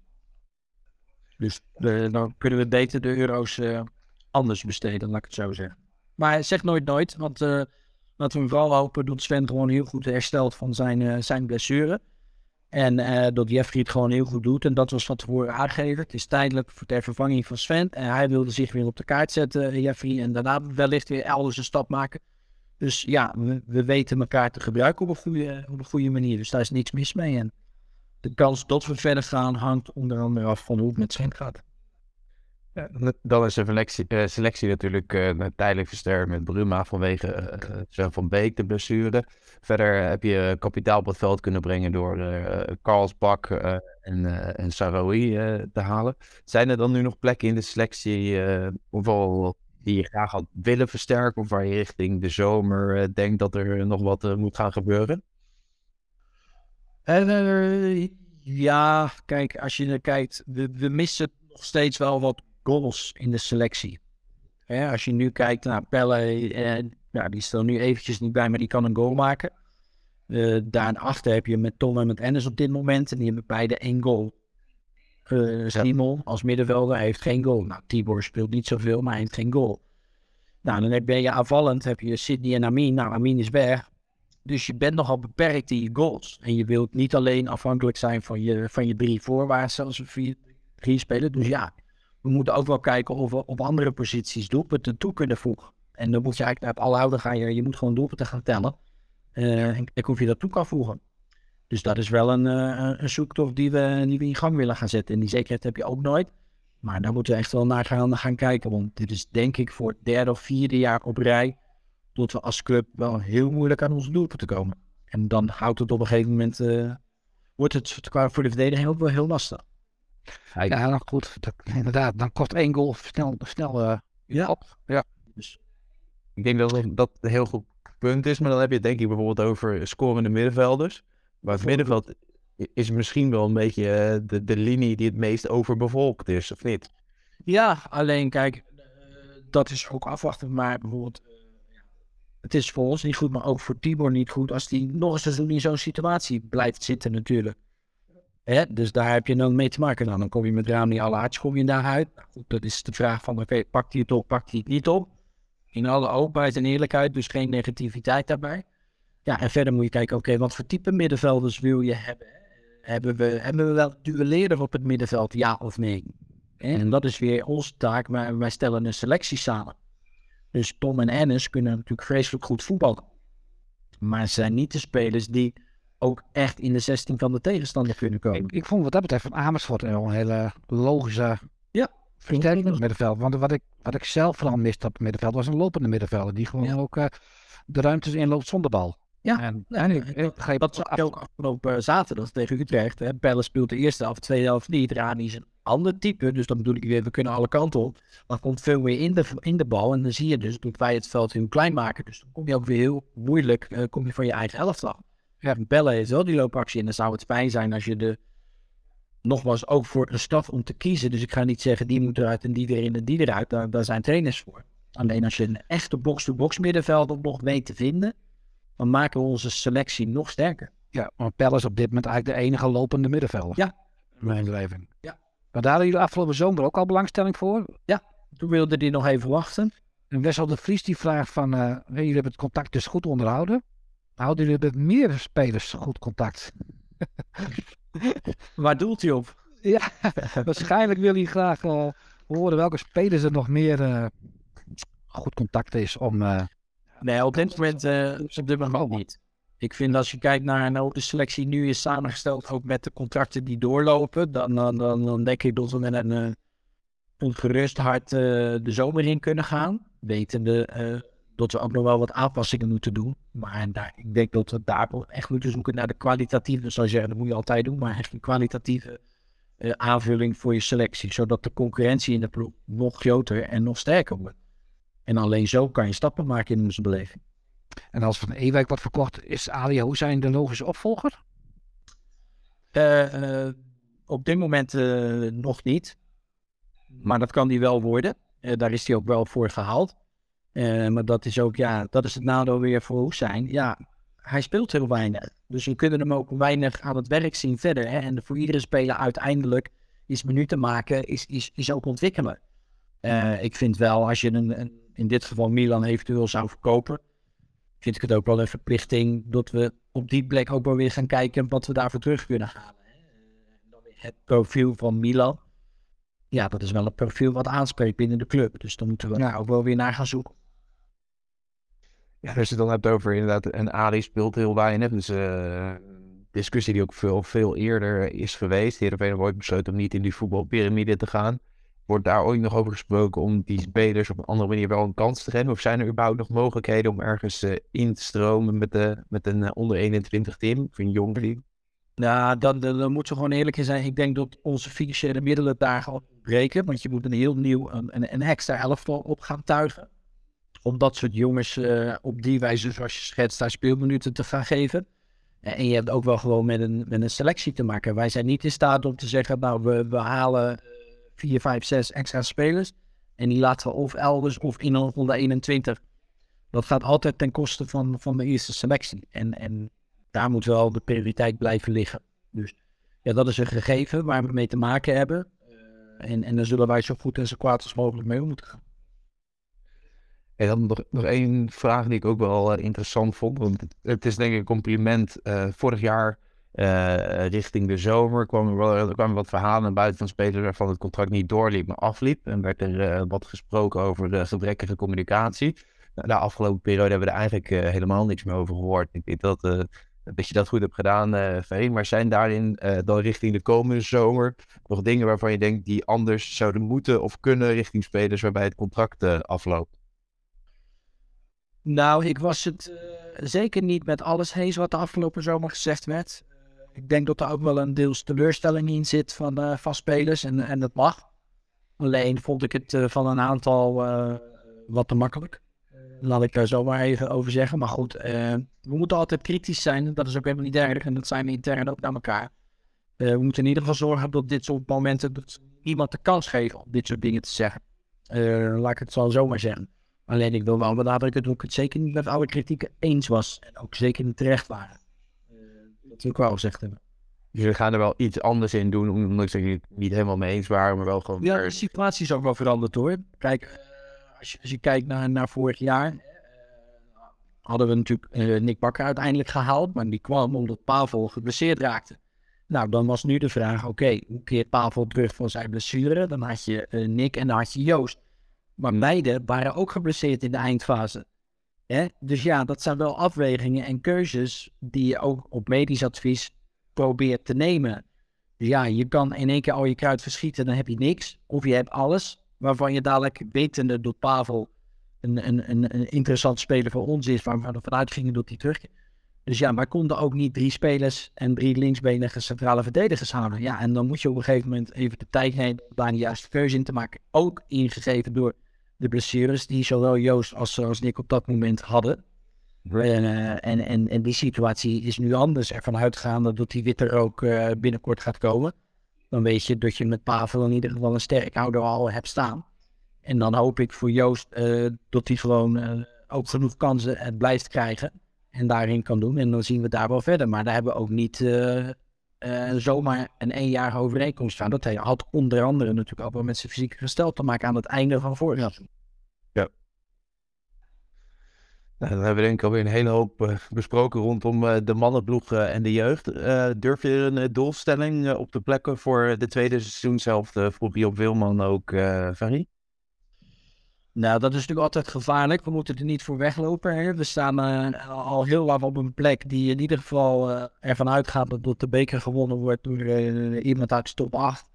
Dus eh, dan kunnen we beter de euro's eh, anders besteden, laat ik het zo zeggen. Maar zeg nooit nooit, want eh, laten we vooral hopen dat Sven gewoon heel goed herstelt van zijn, zijn blessure. En dat Jeffrey het gewoon heel goed doet. En dat was van tevoren aangegeven. Het is tijdelijk voor ter vervanging van Sven. En hij wilde zich weer op de kaart zetten, Jeffrey. En daarna wellicht weer elders een stap maken. Dus ja, we, we weten elkaar te gebruiken op een, goede, op een goede manier. Dus daar is niks mis mee. En de kans dat we verder gaan hangt onder andere af van hoe het met Sven gaat. Ja, dan is de selectie, eh, selectie natuurlijk eh, tijdelijk versterkt met Bruma vanwege Sven van Beek, de blessure. Verder heb je kapitaal op het veld kunnen brengen door Karlsbak en, en Saroui te halen. Zijn er dan nu nog plekken in de selectie ofwel die je graag had willen versterken of waar je richting de zomer denkt dat er nog wat moet gaan gebeuren? Ja, kijk, als je er kijkt, we, missen nog steeds wel wat goals in de selectie. Als je nu kijkt naar Pelle, ja, die is er nu eventjes niet bij, maar die kan een goal maken. Eh daarachter heb je met Tom en met Ennis op dit moment, en die hebben beide één goal. Eh Simon als middenvelder heeft geen goal. Nou, Tibor speelt niet zoveel, maar hij heeft geen goal. Nou, dan heb je aanvallend, heb je Sydney en Amin. Nou, Amin is weg. Dus je bent nogal beperkt in je goals. En je wilt niet alleen afhankelijk zijn van je, van je drie voorwaarts, zoals we 4-3 spelen. Dus ja, we moeten ook wel kijken of we op andere posities doelpunten toe kunnen voegen. En dan moet je eigenlijk naar het alhouden gaan. Je, je moet gewoon doelpunten gaan tellen. Uh, en kijken je dat toe kan voegen. Dus dat is wel een, uh, een zoektocht die we, die we in gang willen gaan zetten. En die zekerheid heb je ook nooit. Maar daar moeten we echt wel naar gaan, gaan kijken. Want dit is denk ik voor het derde of vierde jaar op rij. Dat we als club wel heel moeilijk aan onze doelpunten komen. En dan houdt het op een gegeven moment. Uh, wordt het qua voor de verdediging ook wel heel lastig. Ja, nou goed. Dat, inderdaad, dan kost één goal snel, snel uh, ja. op. Ja. Dus ik denk dat dat een heel goed punt is. Maar dan heb je het denk ik bijvoorbeeld over scorende middenvelders. Maar het middenveld is misschien wel een beetje eh, de, de linie die het meest overbevolkt is, of niet? Ja, alleen kijk, dat is ook afwachten. Maar bijvoorbeeld, het is voor ons niet goed, maar ook voor Tibor niet goed als hij nog een seizoen in zo'n situatie blijft zitten natuurlijk. Hè? Dus daar heb je dan mee te maken. Nou, dan kom je met Rami Alaarts, kom je daaruit. Goed, dat is de vraag van, oké, okay, pakt hij het op, pakt hij het niet op? In alle openheid en eerlijkheid, dus geen negativiteit daarbij. Ja, en verder moet je kijken, oké, wat voor type middenvelders wil je hebben? Hebben we, hebben we wel duelleren op het middenveld, ja of nee? En dat is weer onze taak, maar wij stellen een selectie samen. Dus Tom en Ennis kunnen natuurlijk vreselijk goed voetballen. Maar ze zijn niet de spelers die ook echt in de 16 van de tegenstander kunnen komen. Ik, ik vond wat dat betreft van Amersfoort een hele logische ja, versterking op het middenveld. Want wat ik, wat ik zelf vooral miste op het middenveld was een lopende middenvelder. Die gewoon ook uh, de ruimtes inloopt zonder bal. Ja, en, ja, ik, ik, ik, dat zag ook afgelopen zaterdag tegen Utrecht. Hè. Pelle speelt de eerste de tweede helft niet. Rani is een ander type, dus dan bedoel ik weer, we kunnen alle kanten op. Dan komt veel meer in de, in de bal en dan zie je dus, dat wij het veld heel klein maken. Dus dan kom je ook weer heel moeilijk, uh, kom je van je eigen helft af. Ja, Pelle is wel die loopactie en dan zou het fijn zijn als je de, nogmaals, ook voor een staf om te kiezen. Dus ik ga niet zeggen, die moet eruit en die erin en die eruit. Daar, daar zijn trainers voor. Alleen als je een echte box-to-box middenvelder nog weet te vinden dan maken we onze selectie nog sterker. Ja, maar Pelle is op dit moment eigenlijk de enige lopende middenvelder. Ja. In mijn beleving. Ja. Maar daar hadden jullie afgelopen zomer ook al belangstelling voor? Ja, toen wilde die nog even wachten. En Wessel de Vries die vraagt van, uh, jullie hebben het contact dus goed onderhouden. Houden jullie met meer spelers goed contact? Waar doelt hij op? Ja, waarschijnlijk wil hij graag uh, horen welke spelers er nog meer uh, goed contact is om Nee, op dit moment, op dit moment niet. Ik vind als je kijkt naar hoe de selectie nu is samengesteld, ook met de contracten die doorlopen, dan, dan, denk ik dat we met een, uh, een gerust hart uh, de zomer in kunnen gaan. Wetende uh, dat we ook nog wel wat aanpassingen moeten doen. Maar ik denk dat we daar echt moeten zoeken naar de kwalitatieve, zoals je dat moet je altijd doen, maar echt een kwalitatieve aanvulling voor je selectie. Zodat de concurrentie in de ploeg nog groter en nog sterker wordt. En alleen zo kan je stappen maken in onze beleving. En als Van Ewijk wordt verkocht, is Alia Hussein de logische opvolger? Uh, uh, op dit moment uh, nog niet. Maar dat kan die wel worden. daar is hij ook wel voor gehaald. maar dat is ook, ja, dat is het nadeel weer voor Hussein. Ja, hij speelt heel weinig. Dus we kunnen hem ook weinig aan het werk zien verder. Hè? En voor iedere speler uiteindelijk is minuten maken, is, is, is ook ontwikkelen. ik vind wel, als je een in dit geval Milan eventueel zou verkopen, vind ik het ook wel een verplichting dat we op die plek ook wel weer gaan kijken wat we daarvoor terug kunnen halen. Het profiel van Milan, ja, dat is wel een profiel wat aanspreekt binnen de club. Dus dan moeten we daar ook wel weer naar gaan zoeken. Ja, als je het dan hebt over inderdaad, en Ali speelt heel weinig. Dus uh, discussie die ook veel, veel eerder is geweest. Heerenveen heeft ooit besloten om niet in die voetbalpyramide te gaan. Wordt daar ooit nog over gesproken om die spelers op een andere manier wel een kans te geven? Of zijn er überhaupt nog mogelijkheden om ergens uh, in te stromen met, de, met een uh, onder 21 team of een jong team? Nou, dan, dan, moeten we gewoon eerlijk zijn. Ik denk dat onze financiële middelen daar gaan breken. Want je moet een heel nieuw, een, een extra elftal op gaan tuigen. Om dat soort jongens op die wijze, zoals je schetst, daar speelminuten te gaan geven. En je hebt ook wel gewoon met een, met een selectie te maken. Wij zijn niet in staat om te zeggen, nou, we, we halen 4, 5, 6 extra spelers. En die laten we of elders of in ronde 21. Dat gaat altijd ten koste van, van de eerste selectie. En, en daar moet wel de prioriteit blijven liggen. Dus ja, dat is een gegeven waar we mee te maken hebben. Uh, en, en daar zullen wij zo goed en zo kwaad als mogelijk mee moeten gaan. En dan nog, nog één vraag die ik ook wel eh, interessant vond. Want het, het is denk ik een compliment. Eh, vorig jaar eh, richting de zomer kwamen er, kwamen wat verhalen buiten van spelers waarvan het contract niet doorliep, maar afliep. En werd er eh, wat gesproken over de gebrekkige communicatie. Nou, de afgelopen periode hebben we er eigenlijk eh, helemaal niks meer over gehoord. Ik denk dat, eh, dat je dat goed hebt gedaan, eh Veen. Maar zijn daarin eh, dan richting de komende zomer nog dingen waarvan je denkt die anders zouden moeten of kunnen richting spelers waarbij het contract eh, afloopt? Nou, ik was het eh, zeker niet met alles eens wat de afgelopen zomer gezegd werd. Ik denk dat er ook wel een deels teleurstelling in zit van, eh, van spelers en, en dat mag. Alleen vond ik het eh, van een aantal eh, wat te makkelijk. Laat ik daar zo maar even over zeggen. Maar goed, we moeten altijd kritisch zijn. Dat is ook helemaal niet erg. En dat zijn we intern ook naar elkaar. We moeten in ieder geval zorgen dat dit soort momenten dat iemand de kans geven om dit soort dingen te zeggen. Laat ik het zo zomaar zeggen. Alleen ik wil wel benadrukken dat ik het zeker niet met alle kritieken eens was. En ook zeker niet terecht waren. Dat ik wel gezegd hebben. Dus we gaan er wel iets anders in doen, ondanks dat je het niet helemaal mee eens waren, maar wel gewoon... Ja, de situatie is ook wel veranderd hoor. Kijk, eh, als, je, als je kijkt naar, naar vorig jaar, eh, hadden we natuurlijk eh, Nick Bakker uiteindelijk gehaald, maar die kwam omdat Pavel geblesseerd raakte. Nou, dan was nu de vraag, oké, hoe keert Pavel terug van zijn blessure? Dan had je Nick en dan had je Joost. Maar beide waren ook geblesseerd in de eindfase. Dus ja, dat zijn wel afwegingen en keuzes die je ook op medisch advies probeert te nemen. Dus ja, je kan in één keer al je kruid verschieten, dan heb je niks. Of je hebt alles, waarvan je dadelijk wetende dat Pavel een, een, een, een interessant speler voor ons is, waar we ervan uitgingen dat hij terugkeert. Dus ja, wij konden ook niet drie spelers en drie linksbenige centrale verdedigers houden. Ja, en dan moet je op een gegeven moment even de tijd nemen om daar de juiste keuze in te maken. Ook ingegeven door de blessures die zowel Joost als, als Nick op dat moment hadden. En, eh, en, en, en die situatie is nu anders. Ervan uitgaande dat die witte rook eh, binnenkort gaat komen. Dan weet je dat je met Pavel in ieder geval een sterkhouder al hebt staan. En dan hoop ik voor Joost eh, dat hij gewoon ook genoeg kansen blijft krijgen. En daarin kan doen. En dan zien we daar wel verder. Maar daar hebben we ook niet eh, zomaar een eenjarige overeenkomst van. Dat had onder andere natuurlijk ook wel met zijn fysieke gestel te maken aan het einde van vorig jaar. Nou, dan hebben we denk ik alweer een hele hoop eh, besproken rondom eh, de mannenploeg en de jeugd. Durf je een doelstelling op de plekken voor de tweede seizoenshelft? Uh, vroeg Job Wilman ook, Ferry? Nou, dat is natuurlijk altijd gevaarlijk. We moeten er niet voor weglopen. Hè. We staan eh, al heel lang op een plek die in ieder geval eh, ervan uitgaat dat de beker gewonnen wordt door eh, iemand uit de top 8.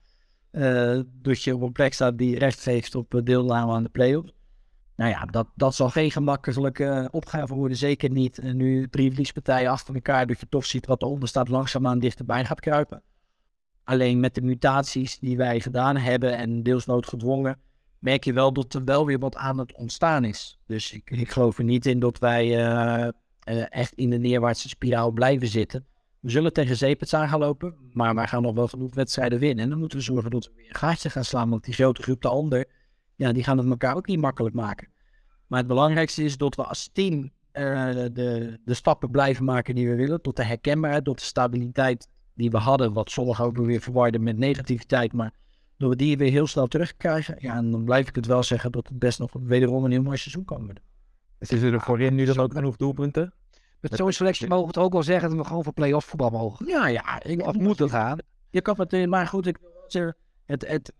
Eh dat je op een plek staat die recht geeft op deelname aan de play-offs. Nou ja, dat, dat zal geen gemakkelijke opgave worden. Zeker niet nu drie verliespartijen achter elkaar. Dat je toch ziet wat eronder staat langzaamaan dichterbij gaat kruipen. Alleen met de mutaties die wij gedaan hebben en deels noodgedwongen, merk je wel dat er wel weer wat aan het ontstaan is. Dus ik, ik geloof er niet in dat wij eh, eh, echt in de neerwaartse spiraal blijven zitten. We zullen tegen Zeepets aan gaan lopen, maar wij gaan nog wel genoeg wedstrijden winnen. En dan moeten we zorgen dat we weer een gaatje gaan slaan, want die grote groep daaronder, ja, die gaan het elkaar ook niet makkelijk maken. Maar het belangrijkste is dat we als team eh, de, de stappen blijven maken die we willen, tot de herkenbaarheid, tot de stabiliteit die we hadden, wat sommigen ook weer verwarden met negativiteit, maar we die weer heel snel terugkrijgen. Ja, en dan blijf ik het wel zeggen dat het best nog wederom een heel mooi seizoen kan worden. Zitten er voorin nu dan ook genoeg doelpunten? Met zo'n selectie mogen we het ook wel zeggen dat we gewoon voor play-off voetbal mogen. Ja, ja, ik, Of moeten gaan. Je kan het, maar goed, ik wil wel zeggen, het, het,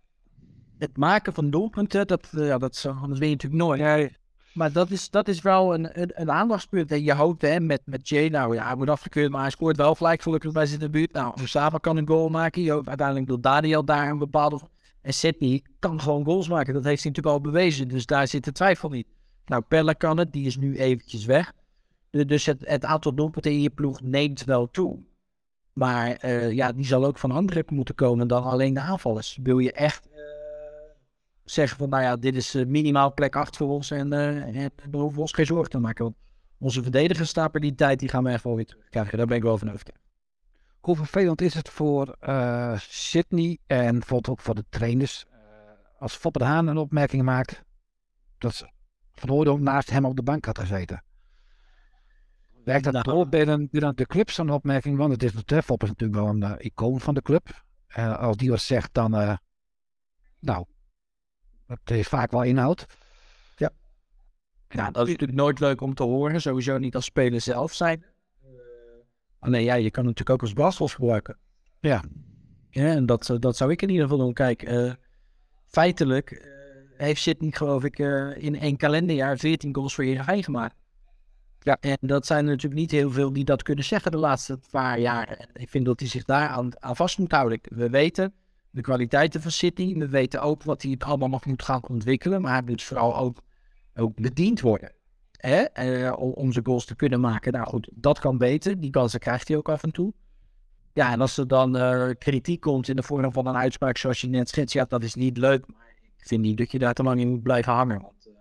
het maken van doelpunten, dat, eh, ja, dat, is, dat weet je natuurlijk nooit. Maar dat is, dat is wel een, een, aandachtspunt. En je hoopt hè, met, met Jay, nou ja, hij moet afgekeurd, maar hij scoort wel gelijk gelukkig bij zijn debuut. Nou, Osama kan een goal maken. Je hoopt uiteindelijk dat Daniel daar een bepaalde... En Sydney kan gewoon goals maken. Dat heeft hij natuurlijk al bewezen. Dus daar zit de twijfel niet. Nou, Pelle kan het. Die is nu eventjes weg. Du- Dus het, het aantal doelpunten in je ploeg neemt wel toe. Maar eh, ja, die zal ook van anderen moeten komen dan alleen de aanvallers. Wil je echt zeggen van, nou ja, dit is eh, minimaal plek 8 voor ons en, eh, en hoeven we ons geen zorgen te maken. Want onze verdedigersstabiliteit, die gaan we echt wel weer terugkrijgen. Daar ben ik wel van overtuigd. Hoe vervelend is het voor eh, Sydney en bijvoorbeeld ook voor de trainers eh, als Foppe de Haan een opmerking maakt dat ze Van Hooydonk naast hem op de bank had gezeten. Werkt dat Nou. door binnen, binnen de club zo'n opmerking? Want het is natuurlijk, Foppe is natuurlijk wel een eh, icoon van de club. En als die wat zegt, dan, eh, nou, dat heeft vaak wel inhoud. Nou, dat is natuurlijk nooit leuk om te horen. Sowieso niet als speler zelf zijn. alleen ja, je kan natuurlijk ook als brandstof gebruiken. Ja. Ja, en dat, dat zou ik in ieder geval doen. Kijk, eh, feitelijk eh, heeft Sydney geloof ik eh, in één kalenderjaar 14 goals voor Heerenveen gemaakt. Ja. En dat zijn er natuurlijk niet heel veel die dat kunnen zeggen de laatste paar jaar. En ik vind dat hij zich daar aan, aan vast moet houden. We weten de kwaliteiten van City. We weten ook wat hij allemaal nog moet gaan ontwikkelen. Maar hij moet vooral ook, ook bediend worden. Hè? Eh, om, zijn goals te kunnen maken. Nou goed, dat kan beter. Die kansen krijgt hij ook af en toe. Ja, en als er dan eh, kritiek komt in de vorm van een uitspraak zoals je net schetst. Ja, dat is niet leuk. Maar ik vind niet dat je daar te lang in moet blijven hangen. Want eh,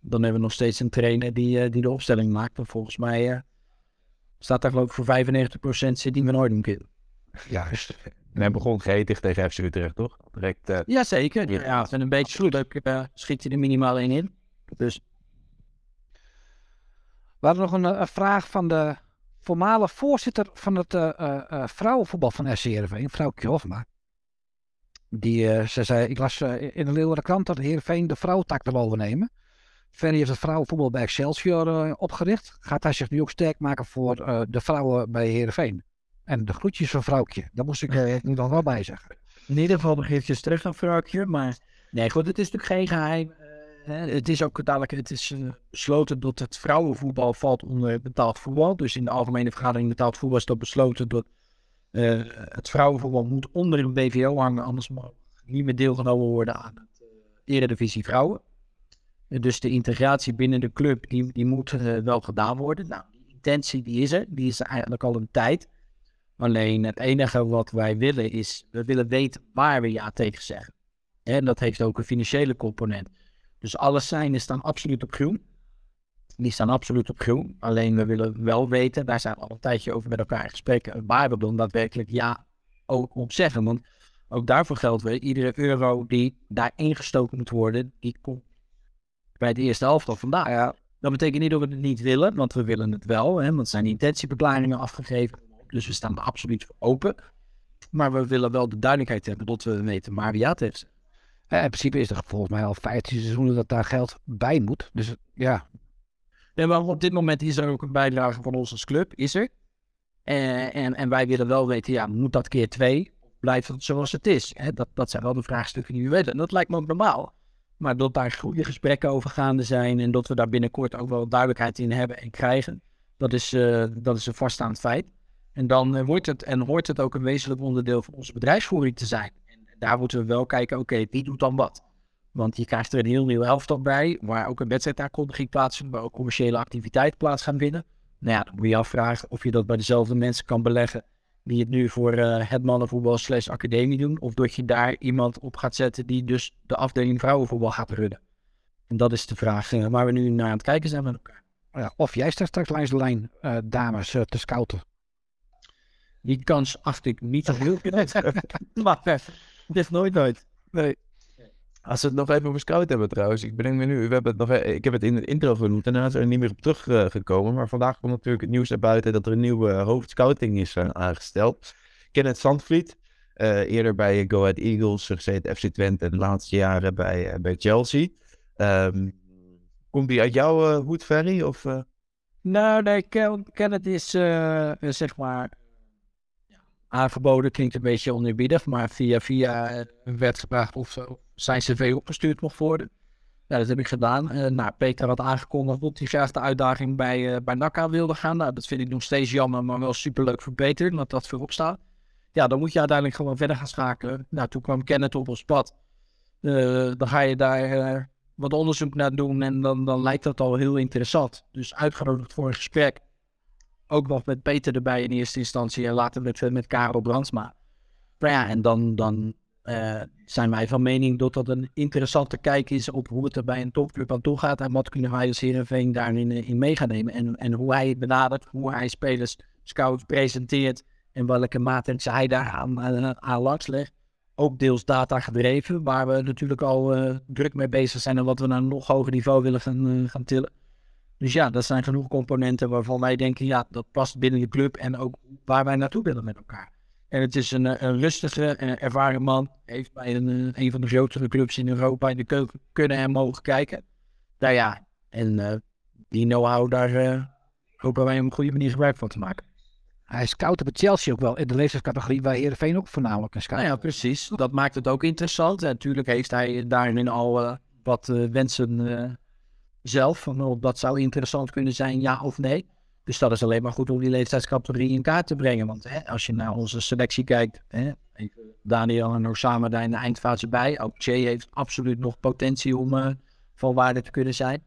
dan hebben we nog steeds een trainer die, die de opstelling maakt. En volgens mij staat daar geloof ik voor 95% City van Oordem in. Juist. En hij begon gretig tegen FC Utrecht, toch? Direct, eh, Jazeker. Ja. Ja, en een beetje leuk uh, schiet hij er minimaal in in. Dus We hadden nog een, eh, een vraag van de voormalig voorzitter van het eh, vrouwenvoetbal van SC Heerenveen, vrouwtje Hofma. Die, ze zei, ik las in de Leeuwarden krant dat Heerenveen de vrouwentak wil overnemen. Ferry heeft het vrouwenvoetbal bij Excelsior opgericht. Gaat hij zich nu ook sterk maken voor de vrouwen bij Heerenveen? En de groetjes van vrouwtje, daar moest ik eh, nu dan wel bij zeggen. in ieder geval nog eventjes terug naar Vrouwtje. Maar nee, goed, het is natuurlijk geen geheim. Eh, hè, het is ook dadelijk, het is eh, besloten dat het vrouwenvoetbal valt onder betaald voetbal. Dus in de algemene vergadering betaald voetbal is dat besloten dat eh, het vrouwenvoetbal moet onder een BVO hangen. Anders mag niet meer deelgenomen worden aan het eh, Eredivisie Vrouwen. Eh, dus de integratie binnen de club, die, die moet eh, wel gedaan worden. Nou, die intentie die is er. Die is er eigenlijk al een tijd. Alleen het enige wat wij willen is, we willen weten waar we ja tegen zeggen. En dat heeft ook een financiële component. Dus alle seinen staan absoluut op groen. Die staan absoluut op groen. Alleen we willen wel weten, daar zijn we al een tijdje over met elkaar in gesprek, waar we dan daadwerkelijk ja ook op zeggen. Want ook daarvoor geldt weer, iedere euro die daar ingestoken moet worden, die komt bij de eerste helft al vandaag. Ja. Dat betekent niet dat we het niet willen, want we willen het wel. Hè, want er zijn intentieverklaringen afgegeven. Dus we staan absoluut open. Maar we willen wel de duidelijkheid hebben dat we weten waar zeggen. Eh, in principe is er volgens mij al 15 seizoenen dat daar geld bij moet. Dus ja, Nee, maar op dit moment is er ook een bijdrage van ons als club, is er. En, en, en wij willen wel weten, ja, moet dat keer twee? Of blijft het zoals het is? Dat, dat zijn wel de vraagstukken die we weten. En dat lijkt me ook normaal. Maar dat daar goede gesprekken over gaande zijn en dat we daar binnenkort ook wel duidelijkheid in hebben en krijgen, dat is, eh, dat is een vaststaand feit. En dan eh, wordt het en hoort het ook een wezenlijk onderdeel van onze bedrijfsvoering te zijn. En daar moeten we wel kijken, oké, wie doet dan wat? Want je krijgt er een heel nieuw elftal bij, waar ook een wedstrijdaankondiging plaatsvindt, waar ook commerciële activiteiten plaats gaan vinden. Nou ja, dan moet je afvragen of je dat bij dezelfde mensen kan beleggen die het nu voor eh, het mannenvoetbal slash academie doen. Of dat je daar iemand op gaat zetten die dus de afdeling vrouwenvoetbal gaat runnen. En dat is de vraag eh, waar we nu naar aan het kijken zijn met elkaar. ja, of jij staat straks langs de lijn dames te scouten. Die kans acht ik niet zo heel groot. maar eh, het is nooit nooit. Nee. Als we het nog even over scout hebben trouwens. Ik bedenk me nu, we hebben het nog, e- ik heb het in de intro genoemd. Daarna is er niet meer op teruggekomen. maar vandaag komt natuurlijk het nieuws naar buiten dat er een nieuwe eh, hoofdscouting is eh, aangesteld. Kenneth Zandvliet. eh, eerder bij Go Ahead Eagles gezeten, FC Twente. En de laatste jaren bij, eh, bij Chelsea. Ehm, komt die uit jouw eh, hoed, Ferry? Of, eh? Nou, nee, Ken- Kenneth is eh, eh, zeg maar aangeboden, klinkt een beetje oneerbiedig, maar via via eh, werd gevraagd of zijn cv opgestuurd mocht worden. Ja, dat heb ik gedaan. Eh, nou, Peter had aangekondigd dat hij graag de uitdaging bij, eh bij NACA wilde gaan. Nou, dat vind ik nog steeds jammer, maar wel superleuk voor Peter, dat dat voorop staat. Ja, dan moet je uiteindelijk gewoon verder gaan schakelen. Nou, toen kwam Kenneth op ons pad. Dan ga je daar wat onderzoek naar doen en dan, dan lijkt dat al heel interessant. Dus uitgenodigd voor een gesprek. Ook nog met Peter erbij in eerste instantie en later met, eh, met Karel Brandsma. Maar ja, en dan, dan eh, zijn wij van mening dat dat een interessante kijk is op hoe het er bij een topclub aan toe gaat. En wat kunnen wij als Heerenveen daarin eh, in mee gaan nemen. En, en hoe hij het benadert, hoe hij spelers, scouts presenteert en welke maatregelen hij daar aan, aan, aan langs legt. Ook deels data gedreven, waar we natuurlijk al druk mee bezig zijn en wat we naar een nog hoger niveau willen gaan tillen. Dus ja, dat zijn genoeg componenten waarvan wij denken, ja, dat past binnen de club en ook waar wij naartoe willen met elkaar. En het is een, eh, een rustige, eh, ervaren man. Heeft bij een, eh, een van de grotere clubs in Europa in de keuken kunnen en mogen kijken. Nou ja, en die know-how, daar eh, hopen wij op een goede manier gebruik van te maken. Hij scoutte bij Chelsea ook wel in de leeftijdscategorie waar Heerenveen ook voornamelijk een scout. Nou ja, precies. Dat maakt het ook interessant. En natuurlijk heeft hij daarin al wat wensen zelf. Van dat zou interessant kunnen zijn, ja of nee. Dus dat is alleen maar goed om die leeftijdscategorie in kaart te brengen. Want hè, als je naar onze selectie kijkt, hè, Daniel en Osama daar in de eindfase bij. Ook Che heeft absoluut nog potentie om eh, van waarde te kunnen zijn.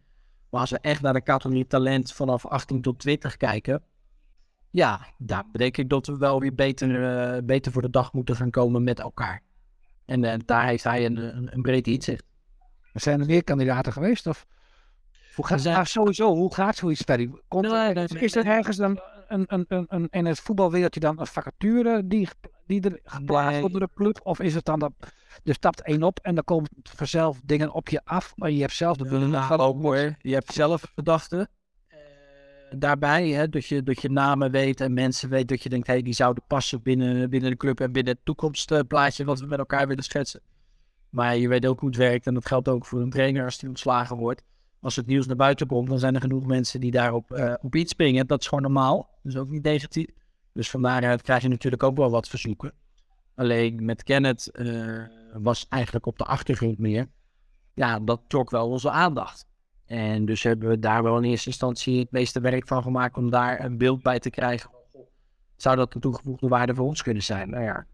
Maar als we echt naar de categorie talent vanaf 18 tot 20 kijken. Ja, daar denk ik dat we wel weer beter, eh, beter voor de dag moeten gaan komen met elkaar. En eh, daar heeft hij een, een, een breed inzicht. Zijn er meer kandidaten geweest? Of hoe gaat, zijn- ah, sowieso, hoe gaat zoiets, Ferry? Komt, Nee, nee, is er ergens dan een, een, een, een, in het voetbalwereldje dan een vacature die, die er geplaatst Nee. wordt door de club? Of is het dan dat er stapt één op en dan komen vanzelf dingen op je af, maar je hebt zelf de willen Nou, ook hoor. Je hebt zelf gedachten. eh, daarbij, hè, dat, je, dat je namen weet en mensen weet dat je denkt, hey, die zouden passen binnen, binnen de club en binnen het toekomstplaatje wat we met elkaar willen schetsen. Maar je weet ook hoe het werkt en dat geldt ook voor een trainer als die ontslagen wordt. Als het nieuws naar buiten komt, dan zijn er genoeg mensen die daarop eh, op iets springen. Dat is gewoon normaal, dus ook niet negatief. Dus van daaruit krijg je natuurlijk ook wel wat verzoeken. Alleen met Kenneth eh, was eigenlijk op de achtergrond meer. Ja, dat trok wel onze aandacht. En dus hebben we daar wel in eerste instantie het meeste werk van gemaakt om daar een beeld bij te krijgen. Zou dat een toegevoegde waarde voor ons kunnen zijn? Nou ja,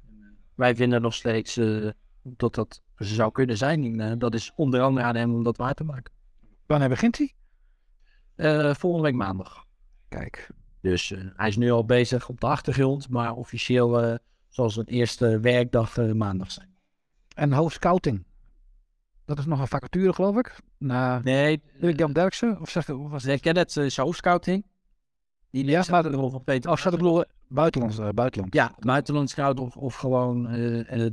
wij vinden nog steeds eh, dat dat zou kunnen zijn. Dat is onder andere aan hem om dat waar te maken. Wanneer begint hij? Eh, volgende week maandag. Kijk, Dus eh, hij is nu al bezig op de achtergrond, maar officieel eh zal zijn eerste werkdag maandag zijn. en hoofdscouting. Dat is nog een vacature, geloof ik. Na Nee, Jan Derksen, of zeg hoe was het, uh, hoofdscouting. Die Ja, maar- er nog op Peter. Oh, staat ik bedoel, buitenlands, buitenland. Ja, buitenland scout of, of gewoon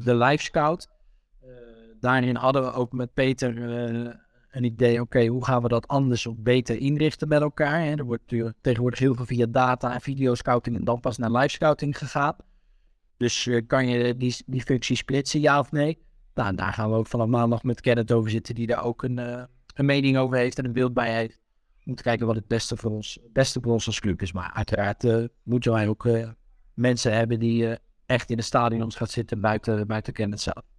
de live scout. Daarin hadden we ook met Peter een idee, oké, hoe gaan we dat anders of beter inrichten met elkaar? Hè? Er wordt tegenwoordig heel veel via data en videoscouting en dan pas naar live scouting gegaan. Dus eh, kan je die, die functie splitsen, ja of nee? Nou, daar gaan we ook vanaf maandag met Kenneth over zitten, die daar ook een, eh, een mening over heeft en een beeld bij heeft. We moeten kijken wat het beste voor ons, beste voor ons als club is. Maar uiteraard eh, moeten wij ook mensen hebben die echt in de stadions gaat zitten buiten, buiten Kenneth zelf.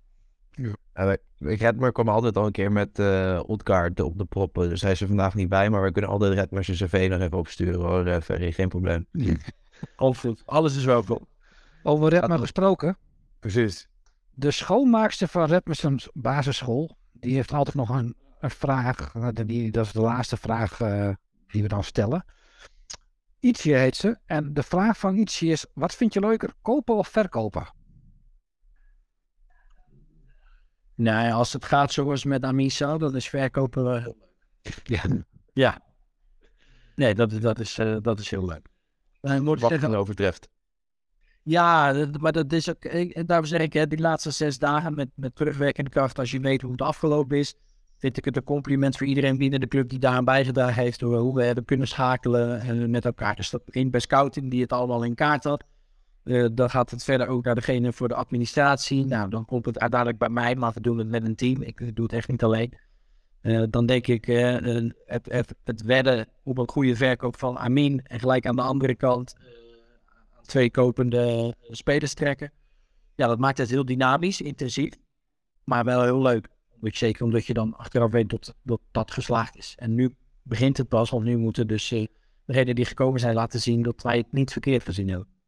Redmer kwam altijd al een keer met eh Odgaard op de proppen. Dus hij is er vandaag niet bij, maar we kunnen altijd Redmer zijn cv nog even opsturen hoor, eh, Ferry. Geen probleem. Goed, alles is welkom. Over Redmer gesproken. Precies. De schoonmaakster van Redmersons basisschool, die heeft altijd nog een, een vraag. eh, Die, dat is de laatste vraag eh, die we dan stellen. Ietsje heet ze. En de vraag van Ietsje is, wat vind je leuker, kopen of verkopen? Nou, als het gaat zoals met Amisa, dan is verkopen wel heel leuk. Ja. Ja. Nee, dat, dat, is, eh, dat is heel leuk. Maar ik moet Wat zeggen, overtreft. Ja, dat- maar dat is ook, en daarom zeg ik, hè, die laatste zes dagen met, met terugwerkende kracht, als je weet hoe het afgelopen is, vind ik het een compliment voor iedereen binnen de club die daaraan bijgedragen heeft, door hoe we hebben kunnen schakelen eh, met elkaar. Dus dat begint bij scouting, die het allemaal in kaart had. Eh, dan gaat het verder ook naar degene voor de administratie. Nou, dan komt het uiteindelijk bij mij, maar we doen het met een team. Ik doe het echt niet alleen. Eh, dan denk ik eh, het, het, het wedden op een goede verkoop van Amin en gelijk aan de andere kant twee kopende spelers trekken. Ja, dat maakt het heel dynamisch, intensief, maar wel heel leuk. Zeker omdat je dan achteraf weet dat, dat dat geslaagd is. En nu begint het pas, want nu moeten dus degenen die gekomen zijn laten zien dat wij het niet verkeerd gezien hebben.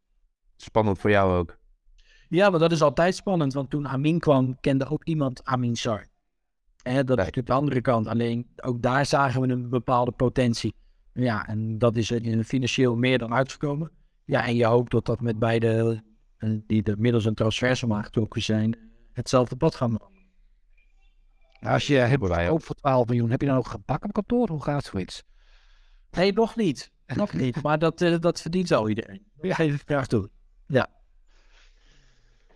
Spannend voor jou ook. Ja, maar dat is altijd spannend, want toen Amin kwam, kende ook iemand Amin Sar. Hè, dat is Nee. natuurlijk de andere kant. Alleen ook daar zagen we een bepaalde potentie. Ja, en dat is er in financieel meer dan uitgekomen. Ja, en je hoopt dat dat met beide, eh, die er middels een transversum aangetrokken zijn, hetzelfde pad gaan maken. Als je hebt wij ook. voor 12 miljoen, heb je dan ook gebak op kantoor? Hoe gaat zoiets? Nee, nog niet. Nog niet, maar dat, eh, dat verdient zo iedereen. Dat geef ik graag toe.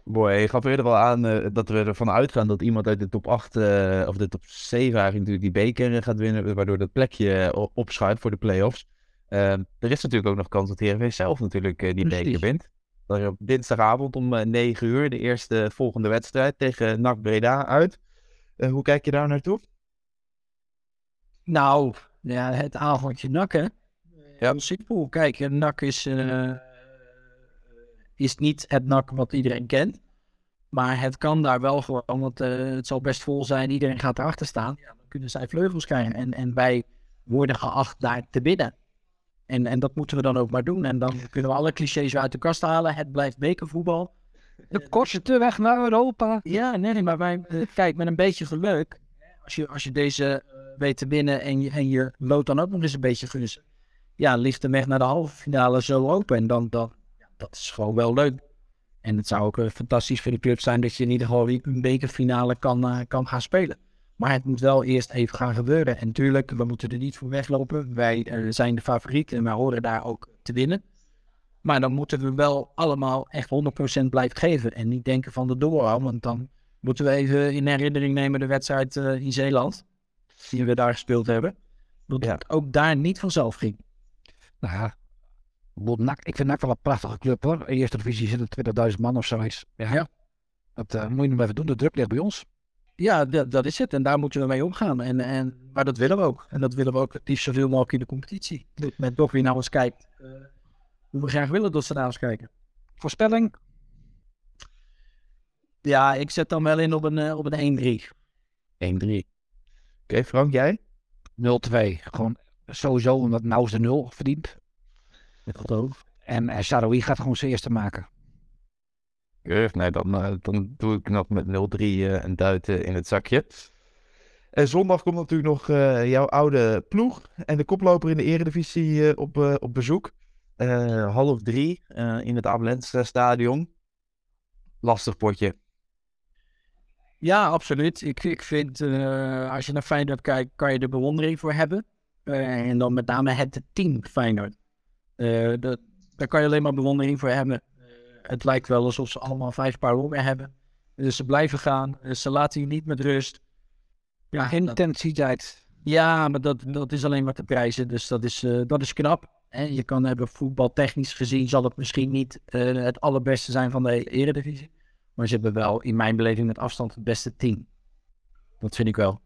Boy, je gaf eerder wel aan eh, dat we ervan uitgaan dat iemand uit de top 8 eh, of de top 7 eigenlijk natuurlijk die beker eh, gaat winnen, waardoor dat plekje opschuift voor de play-offs. Eh, er is natuurlijk ook nog kans dat Heerenveen zelf natuurlijk die Precies. beker wint. Dan op dinsdagavond om eh, 9 uur de eerste volgende wedstrijd tegen NAC Breda uit. Hoe kijk je daar naartoe? Nou, Ja, het avondje hè? Ja. Simpel. Kijk, NAC is, is niet het NAC wat iedereen kent. Maar het kan daar wel gewoon, want eh, het zal best vol zijn. Iedereen gaat erachter staan. Ja, dan kunnen zij vleugels krijgen. En, en wij worden geacht daar te binnen. En, en dat moeten we dan ook maar doen. En dan kunnen we alle clichés weer uit de kast halen. Het blijft bekervoetbal. De kortste weg naar Europa. Ja, nee, maar wij, eh, kijk, met een beetje geluk, als je, als je deze eh, weet te winnen en je, en je loodt dan ook nog eens een beetje gunstig, ja, ligt de weg naar de halve finale zo open. En dan, dan dat is gewoon wel leuk. En het zou ook eh, fantastisch voor de club zijn dat je in ieder geval een bekerfinale kan, eh, kan gaan spelen. Maar het moet wel eerst even gaan gebeuren. En tuurlijk, we moeten er niet voor weglopen. Wij eh, zijn de favoriet en wij horen daar ook te winnen. Maar dan moeten we wel allemaal echt 100% blijven geven. En niet denken van de doorhou. Want dan moeten we even in herinnering nemen de wedstrijd in Zeeland. Die we daar gespeeld hebben. Dat Ja. het ook daar niet vanzelf ging. Nou ja, NAC, ik vind NAC wel een prachtige club hoor. In de eerste divisie zitten 20.000 man of zoiets. Ja. Ja. Dat eh, moet je nog even doen. De druk ligt bij ons. Ja, dat, dat is het. En daar moeten we mee omgaan. En, en, maar dat willen we ook. En dat willen we ook het liefst zoveel mogelijk in de competitie. Dat men toch weer naar ons kijkt. eh, hoe we graag willen dat ze naar ons kijken. Voorspelling? Ja, ik zet dan wel in op een, eh, op een 1-3. 1-3. Oké, Frank, jij? 0-2. Gewoon sowieso omdat Naus de 0 verdient. Dat ook. En uh, Saroui gaat gewoon zijn eerste maken. Keurig, nee, dan, eh, dan doe ik nog met 0-3 eh, een duit eh, in het zakje. En zondag komt natuurlijk nog eh, jouw oude ploeg en de koploper in de eredivisie eh, op, eh, op bezoek. Eh, half drie eh, in het Abelense stadion. Lastig potje. Ja, absoluut. Ik, ik vind, eh, als je naar Feyenoord kijkt, kan je er bewondering voor hebben. Eh, en dan met name het team Feyenoord. Eh, dat, daar kan je alleen maar bewondering voor hebben. Eh, het lijkt wel alsof ze allemaal vijf paar longen hebben. Dus ze blijven gaan. Eh, ze laten je niet met rust. Ja, dat- Intensiteit. ja, maar dat, dat is alleen maar te prijzen. Dus dat is, eh, dat is knap. En je kan hebben voetbaltechnisch gezien zal het misschien niet eh, het allerbeste zijn van de eredivisie. Maar ze hebben wel in mijn beleving met afstand het beste team. Dat vind ik wel.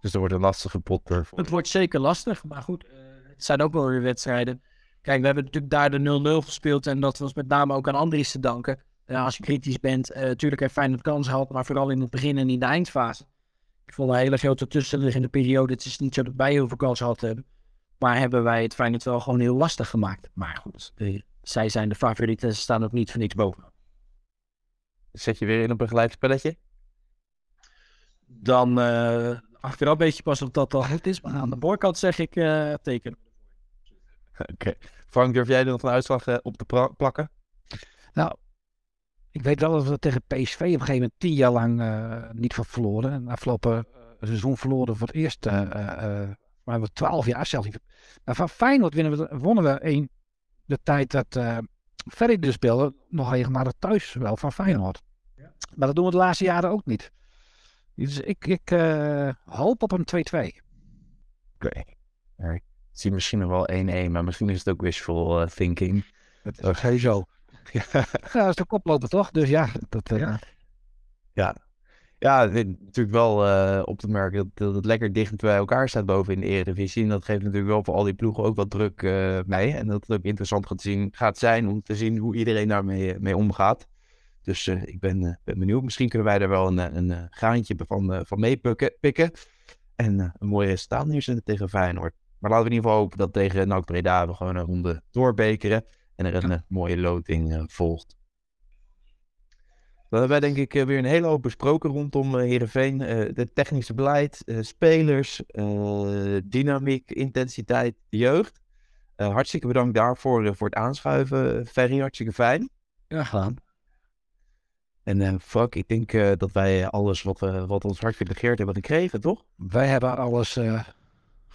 Dus er wordt een lastige pot. Het wordt zeker lastig, maar goed, eh, het zijn ook wel weer wedstrijden. Kijk, we hebben natuurlijk daar de 0-0 gespeeld en dat was met name ook aan Andries te danken. Als je kritisch bent, eh natuurlijk heeft Feyenoord kans gehad, maar vooral in het begin en in de eindfase. Ik vond een hele grote tussenliggende periode. Het is niet zo dat wij heel veel kans hebben. Maar hebben wij het Feyenoord wel gewoon heel lastig gemaakt. Maar goed, eh, zij zijn de favorieten. Ze staan ook niet voor niks boven. Zet je weer in op een gelijk spelletje? Dan eh achteraf een beetje pas of dat al goed is. Maar aan de voorkant zeg ik eh teken. Oké. Frank, durf jij er nog een uitslag eh, op te plakken? Nou, ik weet wel dat we tegen PSV op een gegeven moment tien jaar lang eh, niet van verloren. En afgelopen eh, seizoen verloren voor het eerst. eh eh, eh, maar we twaalf jaar zelfs niet. Maar van Feyenoord winnen we, wonnen we in de tijd dat eh Ferry dus speelde nog regelmatig thuis wel van Feyenoord. Maar dat doen we de laatste jaren ook niet. Dus ik, ik eh, hoop op een 2-2. Oké. Ja, zie misschien nog wel 1-1, maar misschien is het ook wishful eh, thinking. Dat is sowieso. Ja. Ja, dat is de koploper toch? Dus ja, dat, eh, Ja. Ja, natuurlijk wel eh, op te merken dat, dat het lekker dicht bij elkaar staat boven in de Eredivisie. En dat geeft natuurlijk wel voor al die ploegen ook wat druk eh, mee. En dat het ook interessant gaat, zien, gaat zijn om te zien hoe iedereen daarmee mee omgaat. Dus ik ben, ben benieuwd. Misschien kunnen wij er wel een, een, graantje van, van meepikken. pikken. En een mooi resultaat neerzetten tegen Feyenoord. Maar laten we in ieder geval hopen dat tegen NAC Breda we gewoon een ronde doorbekeren. En er een eh, mooie loting eh, volgt. Dan hebben wij denk ik eh, weer een hele hoop besproken rondom Heerenveen. Eh de technische beleid, spelers, dynamiek, intensiteit, jeugd. Hartstikke bedankt daarvoor voor het aanschuiven. Ferry, hartstikke fijn. Ja, gedaan. En Frank, ik denk dat wij alles wat, wat ons hart begeerd hebben gekregen, toch? Wij hebben alles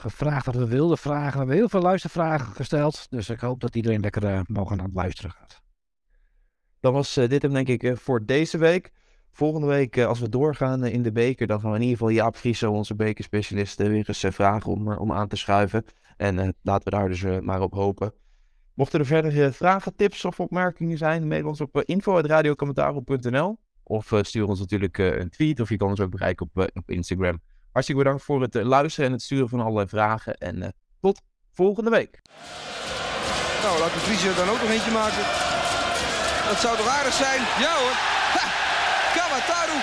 gevraagd wat we wilden vragen. We hebben heel veel luistervragen gesteld. Dus ik hoop dat iedereen lekker eh, mogen aan het luisteren gaat. Dan was eh, dit hem denk ik eh, voor deze week. Volgende week, als we doorgaan in de beker, dan gaan we in ieder geval Jaap Frieso, onze bekerspecialist, weer eens vragen om, om aan te schuiven. En laten we daar dus maar op hopen. Mochten er verder vragen, tips of opmerkingen zijn, mail ons op info.radiocommentaro.nl Of stuur ons natuurlijk een tweet, of je kan ons ook bereiken op, op Instagram Hartstikke bedankt voor het luisteren en het sturen van allerlei vragen. En tot volgende week. Nou, laat de Vries er dan ook nog eentje maken. Dat zou toch aardig zijn? Ja hoor. Ha! Kamataru.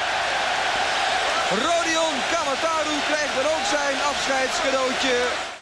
Rodion Kamataru krijgt dan ook zijn afscheidscadeautje.